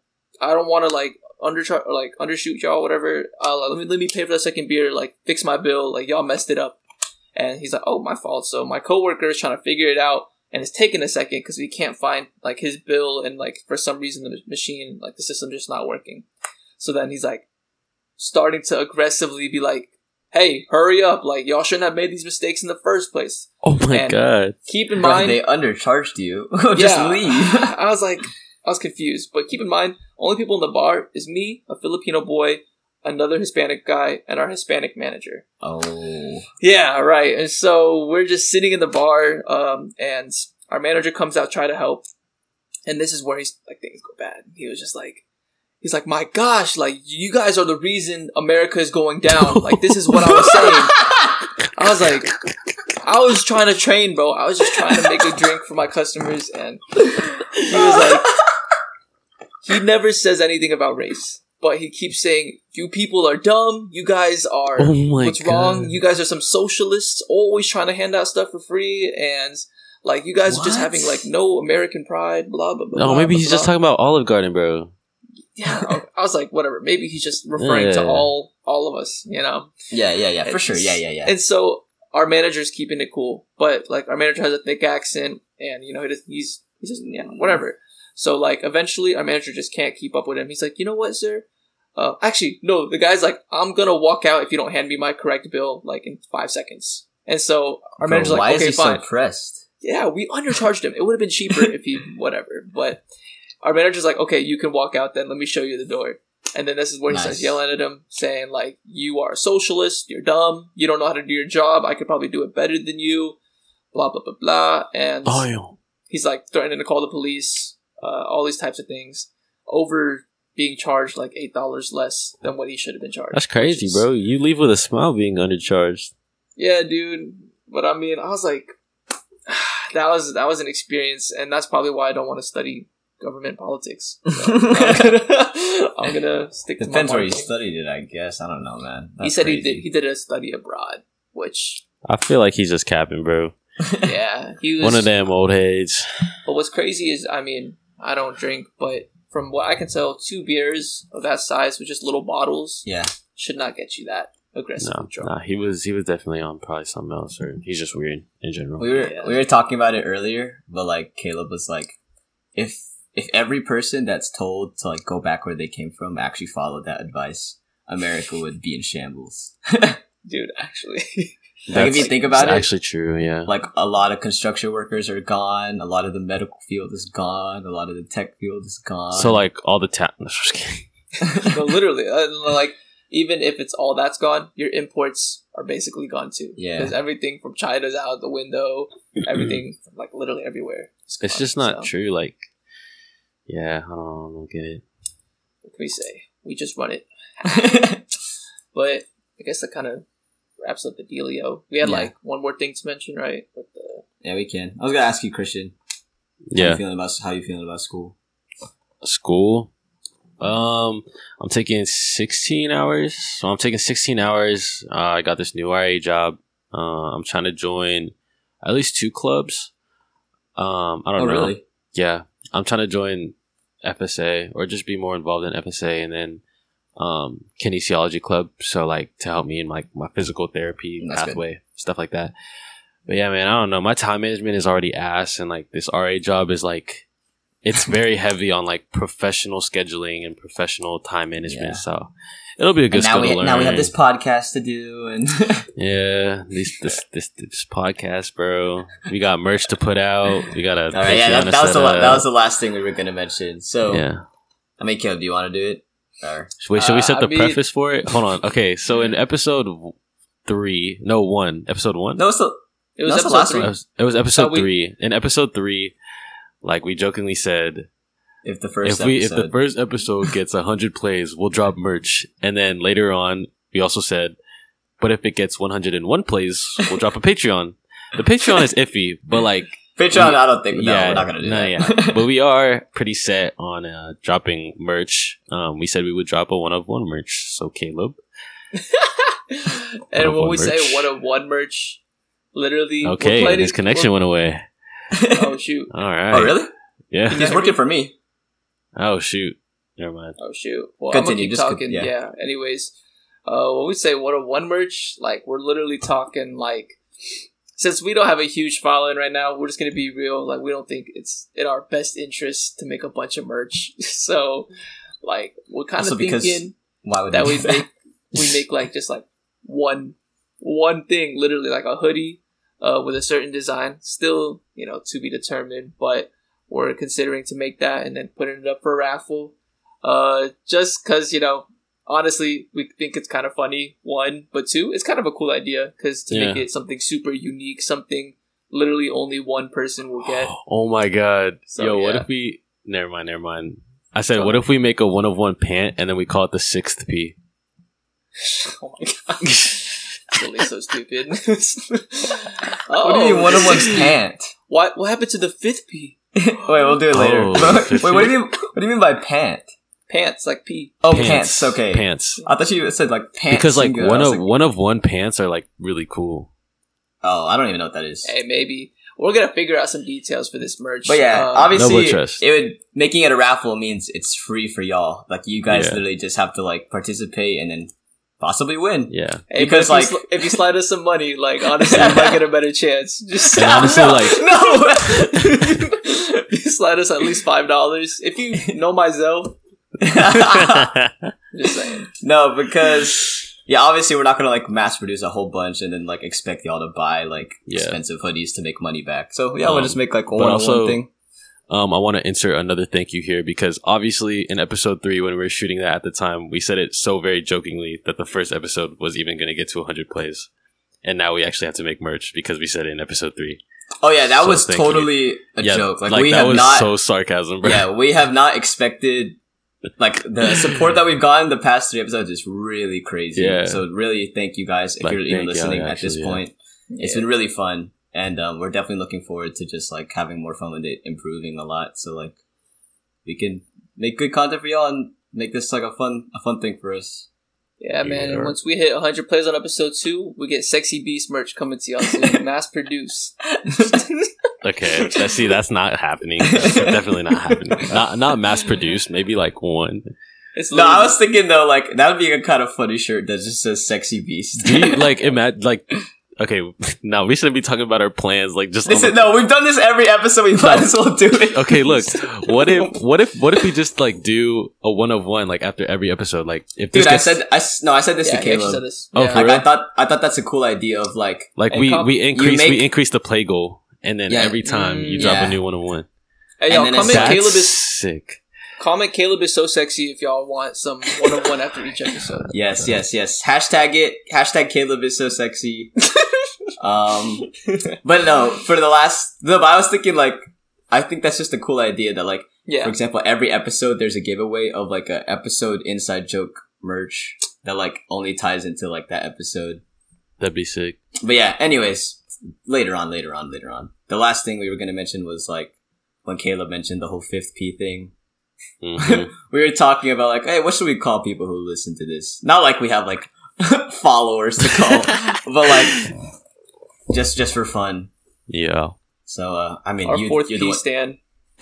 I don't want to like underchar like undershoot y'all, whatever. Uh, let me let me pay for the second beer. Like, fix my bill. Like, y'all messed it up." And he's like, "Oh, my fault." So my coworker is trying to figure it out, and it's taking a second because we can't find like his bill, and like for some reason the machine, like the system, just not working. So then he's like, starting to aggressively be like. Hey, hurry up! Like y'all shouldn't have made these mistakes in the first place. oh my and- god. Keep in Bro, mind, they undercharged you. *laughs* Just Yeah. leave. *laughs* I was like, I was confused. But keep in mind, only people in the bar is me, a Filipino boy, another Hispanic guy, and our Hispanic manager. oh. Yeah, right. And so we're just sitting in the bar, um, and our manager comes out try to help, and this is where he's like things go bad. He was just like. He's like, my gosh, like you guys are the reason America is going down. *laughs* Like this is what I was saying. I was like, I was trying to train, bro. I was just trying to make a drink for my customers, and he was like, he never says anything about race, but he keeps saying, "You people are dumb. You guys are Oh what's god. wrong. You guys are some socialists, always trying to hand out stuff for free, and like you guys are just having like no American pride." Blah blah blah. No, blah, maybe blah, he's just blah. talking about Olive Garden, bro. Yeah, *laughs* I was like, whatever. Maybe he's just referring to Yeah. all all of us, you know. Yeah, yeah, yeah, for And- sure. Yeah, yeah, yeah. And so our manager's keeping it cool, but like our manager has a thick accent, and you know he does, he's he's just yeah whatever. So like eventually our manager just can't keep up with him. He's like, you know what, sir? Uh, actually, no. The guy's like, I'm gonna walk out if you don't hand me my correct bill like in five seconds. And so our Bro, manager's why like, okay, is he fine. so pressed? yeah, we undercharged him. It would have been cheaper if he *laughs* whatever. But our manager's like, okay, you can walk out. Then let me show you the door. And then this is where he starts yelling at him, saying like, "You are a socialist. You're dumb. You don't know how to do your job. I could probably do it better than you." Blah blah blah blah. And yo. he's like threatening to call the police. Uh, all these types of things over being charged like eight dollars less than what he should have been charged. That's crazy, bro. You leave with a smile being undercharged. Yeah, dude. But I mean, I was like, *sighs* that was that was an experience, and that's probably why I don't want to study government politics. *laughs* So, I'm, gonna, I'm gonna stick to Depends my where you studied it, I guess. I don't know, man. He That's said he did. He did a study abroad, which I feel like he's just capping, bro. *laughs* yeah, he was One of them old heads. But what's crazy is, I mean, I don't drink, but from what I can tell, two beers of that size with just little bottles Yeah. should not get you that aggressively No, drunk. nah, he was he was definitely on probably something else, or he's just weird in general. We were Yeah. we were talking about it earlier, but like Caleb was like, if if every person that's told to like go back where they came from actually followed that advice, America would be in shambles. *laughs* Dude, actually. Like, if you think about it, actually true. Yeah, like a lot of construction workers are gone, a lot of the medical field is gone, a lot of the tech field is gone. so like all the tech. *laughs* no, just kidding. no, literally. Uh, like, even if it's all that's gone, your imports are basically gone too. Yeah. Because everything from China's out the window, everything from like literally everywhere. is it's just not So, true. Like, yeah, I don't, I don't get it. What can we say? We just run it. *laughs* But I guess that kind of wraps up the dealio. We had Yeah. like one more thing to mention, right? With the yeah, we can. I was gonna ask you, Christian. How you Yeah, feeling about how you feeling about school? school. Um, I'm taking 16 hours. So I'm taking 16 hours. Uh, I got this new RA job. Uh, I'm trying to join at least two clubs. Um, I don't Oh, know. really? Yeah, I'm trying to join FSA or just be more involved in FSA and then um kinesiology club. So like to help me in like my physical therapy That's good. pathway, stuff like that. But yeah, man, I don't know. My time management is already ass, and like this RA job is like it's very heavy on like professional scheduling and professional time management. Yeah. So it'll be a good And now skill we to learn. now we have this podcast to do, and *laughs* Yeah, this this this this podcast, bro. We got merch to put out. We got a all right, yeah, that, that was the la- that was the last thing we were gonna mention. So, yeah. I mean, Caleb, do you want to do it? Or Wait, should we Uh, set I the mean- preface for it? Hold on. Okay, so in episode three. No, one. Episode one. No, so It was That's the episode last three. It was, it was episode Uh, we- three. In episode three, like we jokingly said, if the first if we if the first episode gets hundred plays, we'll drop merch. And then later on, we also said, but if it gets one hundred and one plays, we'll drop a Patreon. The Patreon is iffy, but like Patreon, we- I don't think no, yeah, we're not gonna do no, that. yeah. but we are pretty set on uh, dropping merch. Um, we said we would drop a one of one merch. So Caleb, *laughs* and when we say one of one merch, literally, okay, his connection went away. Oh *laughs* shoot! All right. oh really? Yeah. He's working for me. Oh shoot. Never mind. Oh shoot! Well, Continue, I'm gonna just con- talking. yeah. yeah. Anyways, uh, when we say one of one merch, like we're literally talking like. Since we don't have a huge following right now, we're just gonna be real. Like we don't think it's in our best interest to make a bunch of merch. *laughs* so, like we're kind of thinking Why would that we we make we *laughs* make like just like one one thing, literally like a hoodie uh, with a certain design. Still, you know, to be determined, but we're considering to make that and then putting it up for a raffle. Uh, just because you know, honestly, we think it's kind of funny. One, but two, it's kind of a cool idea because to make it something super unique, something literally only one person will get. *gasps* Oh my god. So, Yo, what if we never mind, never mind. I said, what if we make a one of one pant and then we call it the sixth P? *laughs* oh my god, *laughs* really so stupid. *laughs* What do you mean one of one's 60. pant? What what happened to the fifth P? *laughs* Wait, we'll do it later. Oh, *laughs* Wait, what do you mean? What do you mean by pant? Pants like P. Oh, pants. okay. Pants. I thought you said like pants. because like one of like, one of one pants are like really cool. oh, I don't even know what that is. Hey, maybe we're gonna figure out some details for this merch. But yeah, Uh, obviously, Noble trust. it would making it a raffle means it's free for y'all. Like you guys Yeah. literally just have to like participate and then possibly win. Yeah. hey, because, but if, you like- if you slide us some money, like honestly, you might get a better chance. *laughs* Just And honestly, like *laughs* no. if *laughs* you slide us at least five dollars. If you know my Zelle, just saying. no, because yeah, obviously we're not gonna like mass produce a whole bunch and then like expect y'all to buy like Yeah. expensive hoodies to make money back. So yeah, we'll Um, just make like one also- one thing. Um, I want to insert another thank you here because obviously in episode three, when we were shooting that at the time, we said it so very jokingly that the first episode was even going to get to 100 plays. And now we actually have to make merch because we said it in episode three. Oh yeah, that So was thank you. totally a yeah, joke. Like, we that have was not. so sarcasm, bro. yeah, we have not expected. Like the *laughs* support that we've gotten the past three episodes is really crazy. Yeah. So really, thank you guys if Like, you're even listening y'all, at this yeah. point. It's Yeah. been really fun, and um, we're definitely looking forward to just like having more fun with it, improving a lot. So like, we can make good content for y'all and make this like a fun a fun thing for us. Yeah, man. And once we hit 100 plays on episode two, we get Sexy Beast merch coming to y'all soon, *laughs* mass produced. *laughs* Okay, that, see, that's not happening. *laughs* That's definitely not happening. Not not mass produced. Maybe like one. It's No, I was thinking though, like that would be a kind of funny shirt that just says "sexy beast." Do you, like imagine like okay? *laughs* now we shouldn't be talking about our plans. Like just This is, the- no, we've done this every episode. We might as well do it. okay. Look, *laughs* what if what if what if we just like do a one of one like after every episode? Like if this dude, I said I s- no, I said this yeah, to he actually said this. Oh, Yeah. for Like, real? I thought I thought that's a cool idea of like like we com- we increase make- we increase the play goal, and then Yeah. every time you Mm, drop yeah. a new one of one. Hey, y'all, And comment it's- Caleb is sick. comment Caleb is so sexy if y'all want some one on one after each episode. yes, yes, yes. Hashtag it. Hashtag Caleb is so sexy. *laughs* um, but no, for the last no, but I was thinking like I think that's just a cool idea that like yeah. for example every episode there's a giveaway of like a episode inside joke merch that like only ties into like that episode. That'd be sick. But yeah, anyways, later on, later on, later on. The last thing we were gonna mention was like when Caleb mentioned the whole fifth P thing. Mhm. *laughs* we were talking about like, hey, what should we call people who listen to this? Not like we have like *laughs* followers to call, *laughs* but like just just for fun. yeah. So uh, I mean, our you, fourth you're P the stand. *laughs*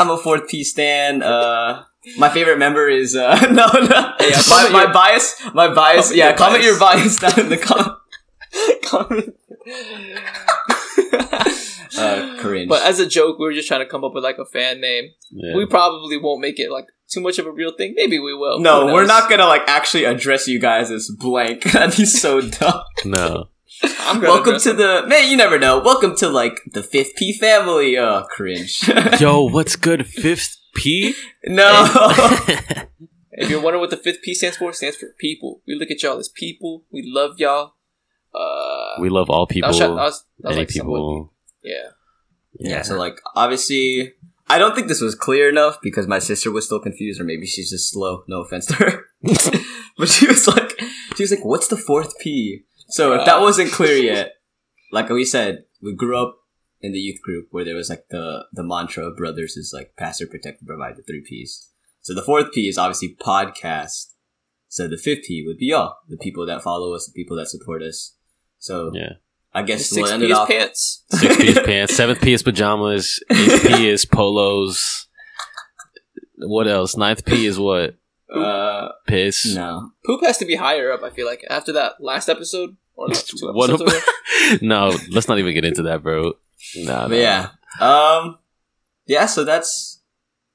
I'm a fourth P stan. Uh, my favorite member is uh, *laughs* no, no. Hey, yeah, my, comment my your- bias, my bias. comment yeah, your comment bias. your bias down in the com- *laughs* Comment. uh, cringe. but as a joke, we were just trying to come up with like a fan name. yeah. We probably won't make it like too much of a real thing. Maybe we will. No, we're not gonna like actually address you guys as blank. That'd be so dumb. no. I'm Welcome to it. the man. You never know. Welcome to like the fifth P family. Uh, cringe. *laughs* Yo, what's good? Fifth P. no. *laughs* If you're wondering what the fifth P stands for, it stands for people. We look at y'all as people. We love y'all. Uh, we love all people. that was, that was, that was any like somewhat- people. yeah. Yeah. So like obviously, I don't think this was clear enough because my sister was still confused, or maybe she's just slow. No offense to her, *laughs* but she was like, she was like, "What's the fourth P?" So if that uh, wasn't clear *laughs* yet, like we said, we grew up in the youth group where there was like the the mantra of brothers is like pastor, protect, provide the three P's. So the fourth P is obviously podcast. So the fifth P would be y'all, the people that follow us, the people that support us. So Yeah. I The guess we'll six end P it is off. pants. Six P is *laughs* pants. Seventh P is pajamas. Eighth P is polos. What else? Ninth P is what? Uh, Piss. no. Poop has to be higher up. I feel like after that last episode or like two *laughs* What episodes ab- ago. *laughs* no, let's not even get into that, bro. Nah, But yeah. Um yeah, so that's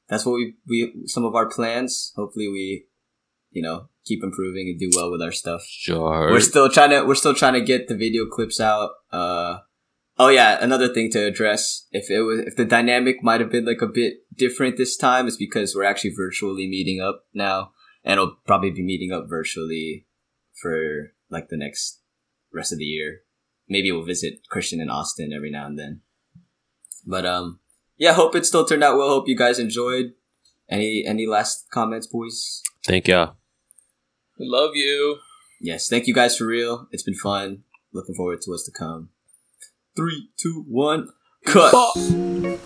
that's what we we some of our plans. Hopefully we you know, keep improving and do well with our stuff. Sure. We're still trying to we're still trying to get the video clips out. Uh Oh yeah, another thing to address. If it was if the dynamic might have been like a bit different this time is because we're actually virtually meeting up now and it'll probably be meeting up virtually for like the next rest of the year. Maybe we'll visit Christian and Austin every now and then. But um yeah, hope it still turned out well. Hope you guys enjoyed. Any any last comments, boys? Thank y'all. We love you. Yes, thank you guys for real. It's been fun. Looking forward to what's to come. Three, two, one, cut. I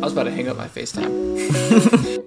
was about to hang up my FaceTime. *laughs*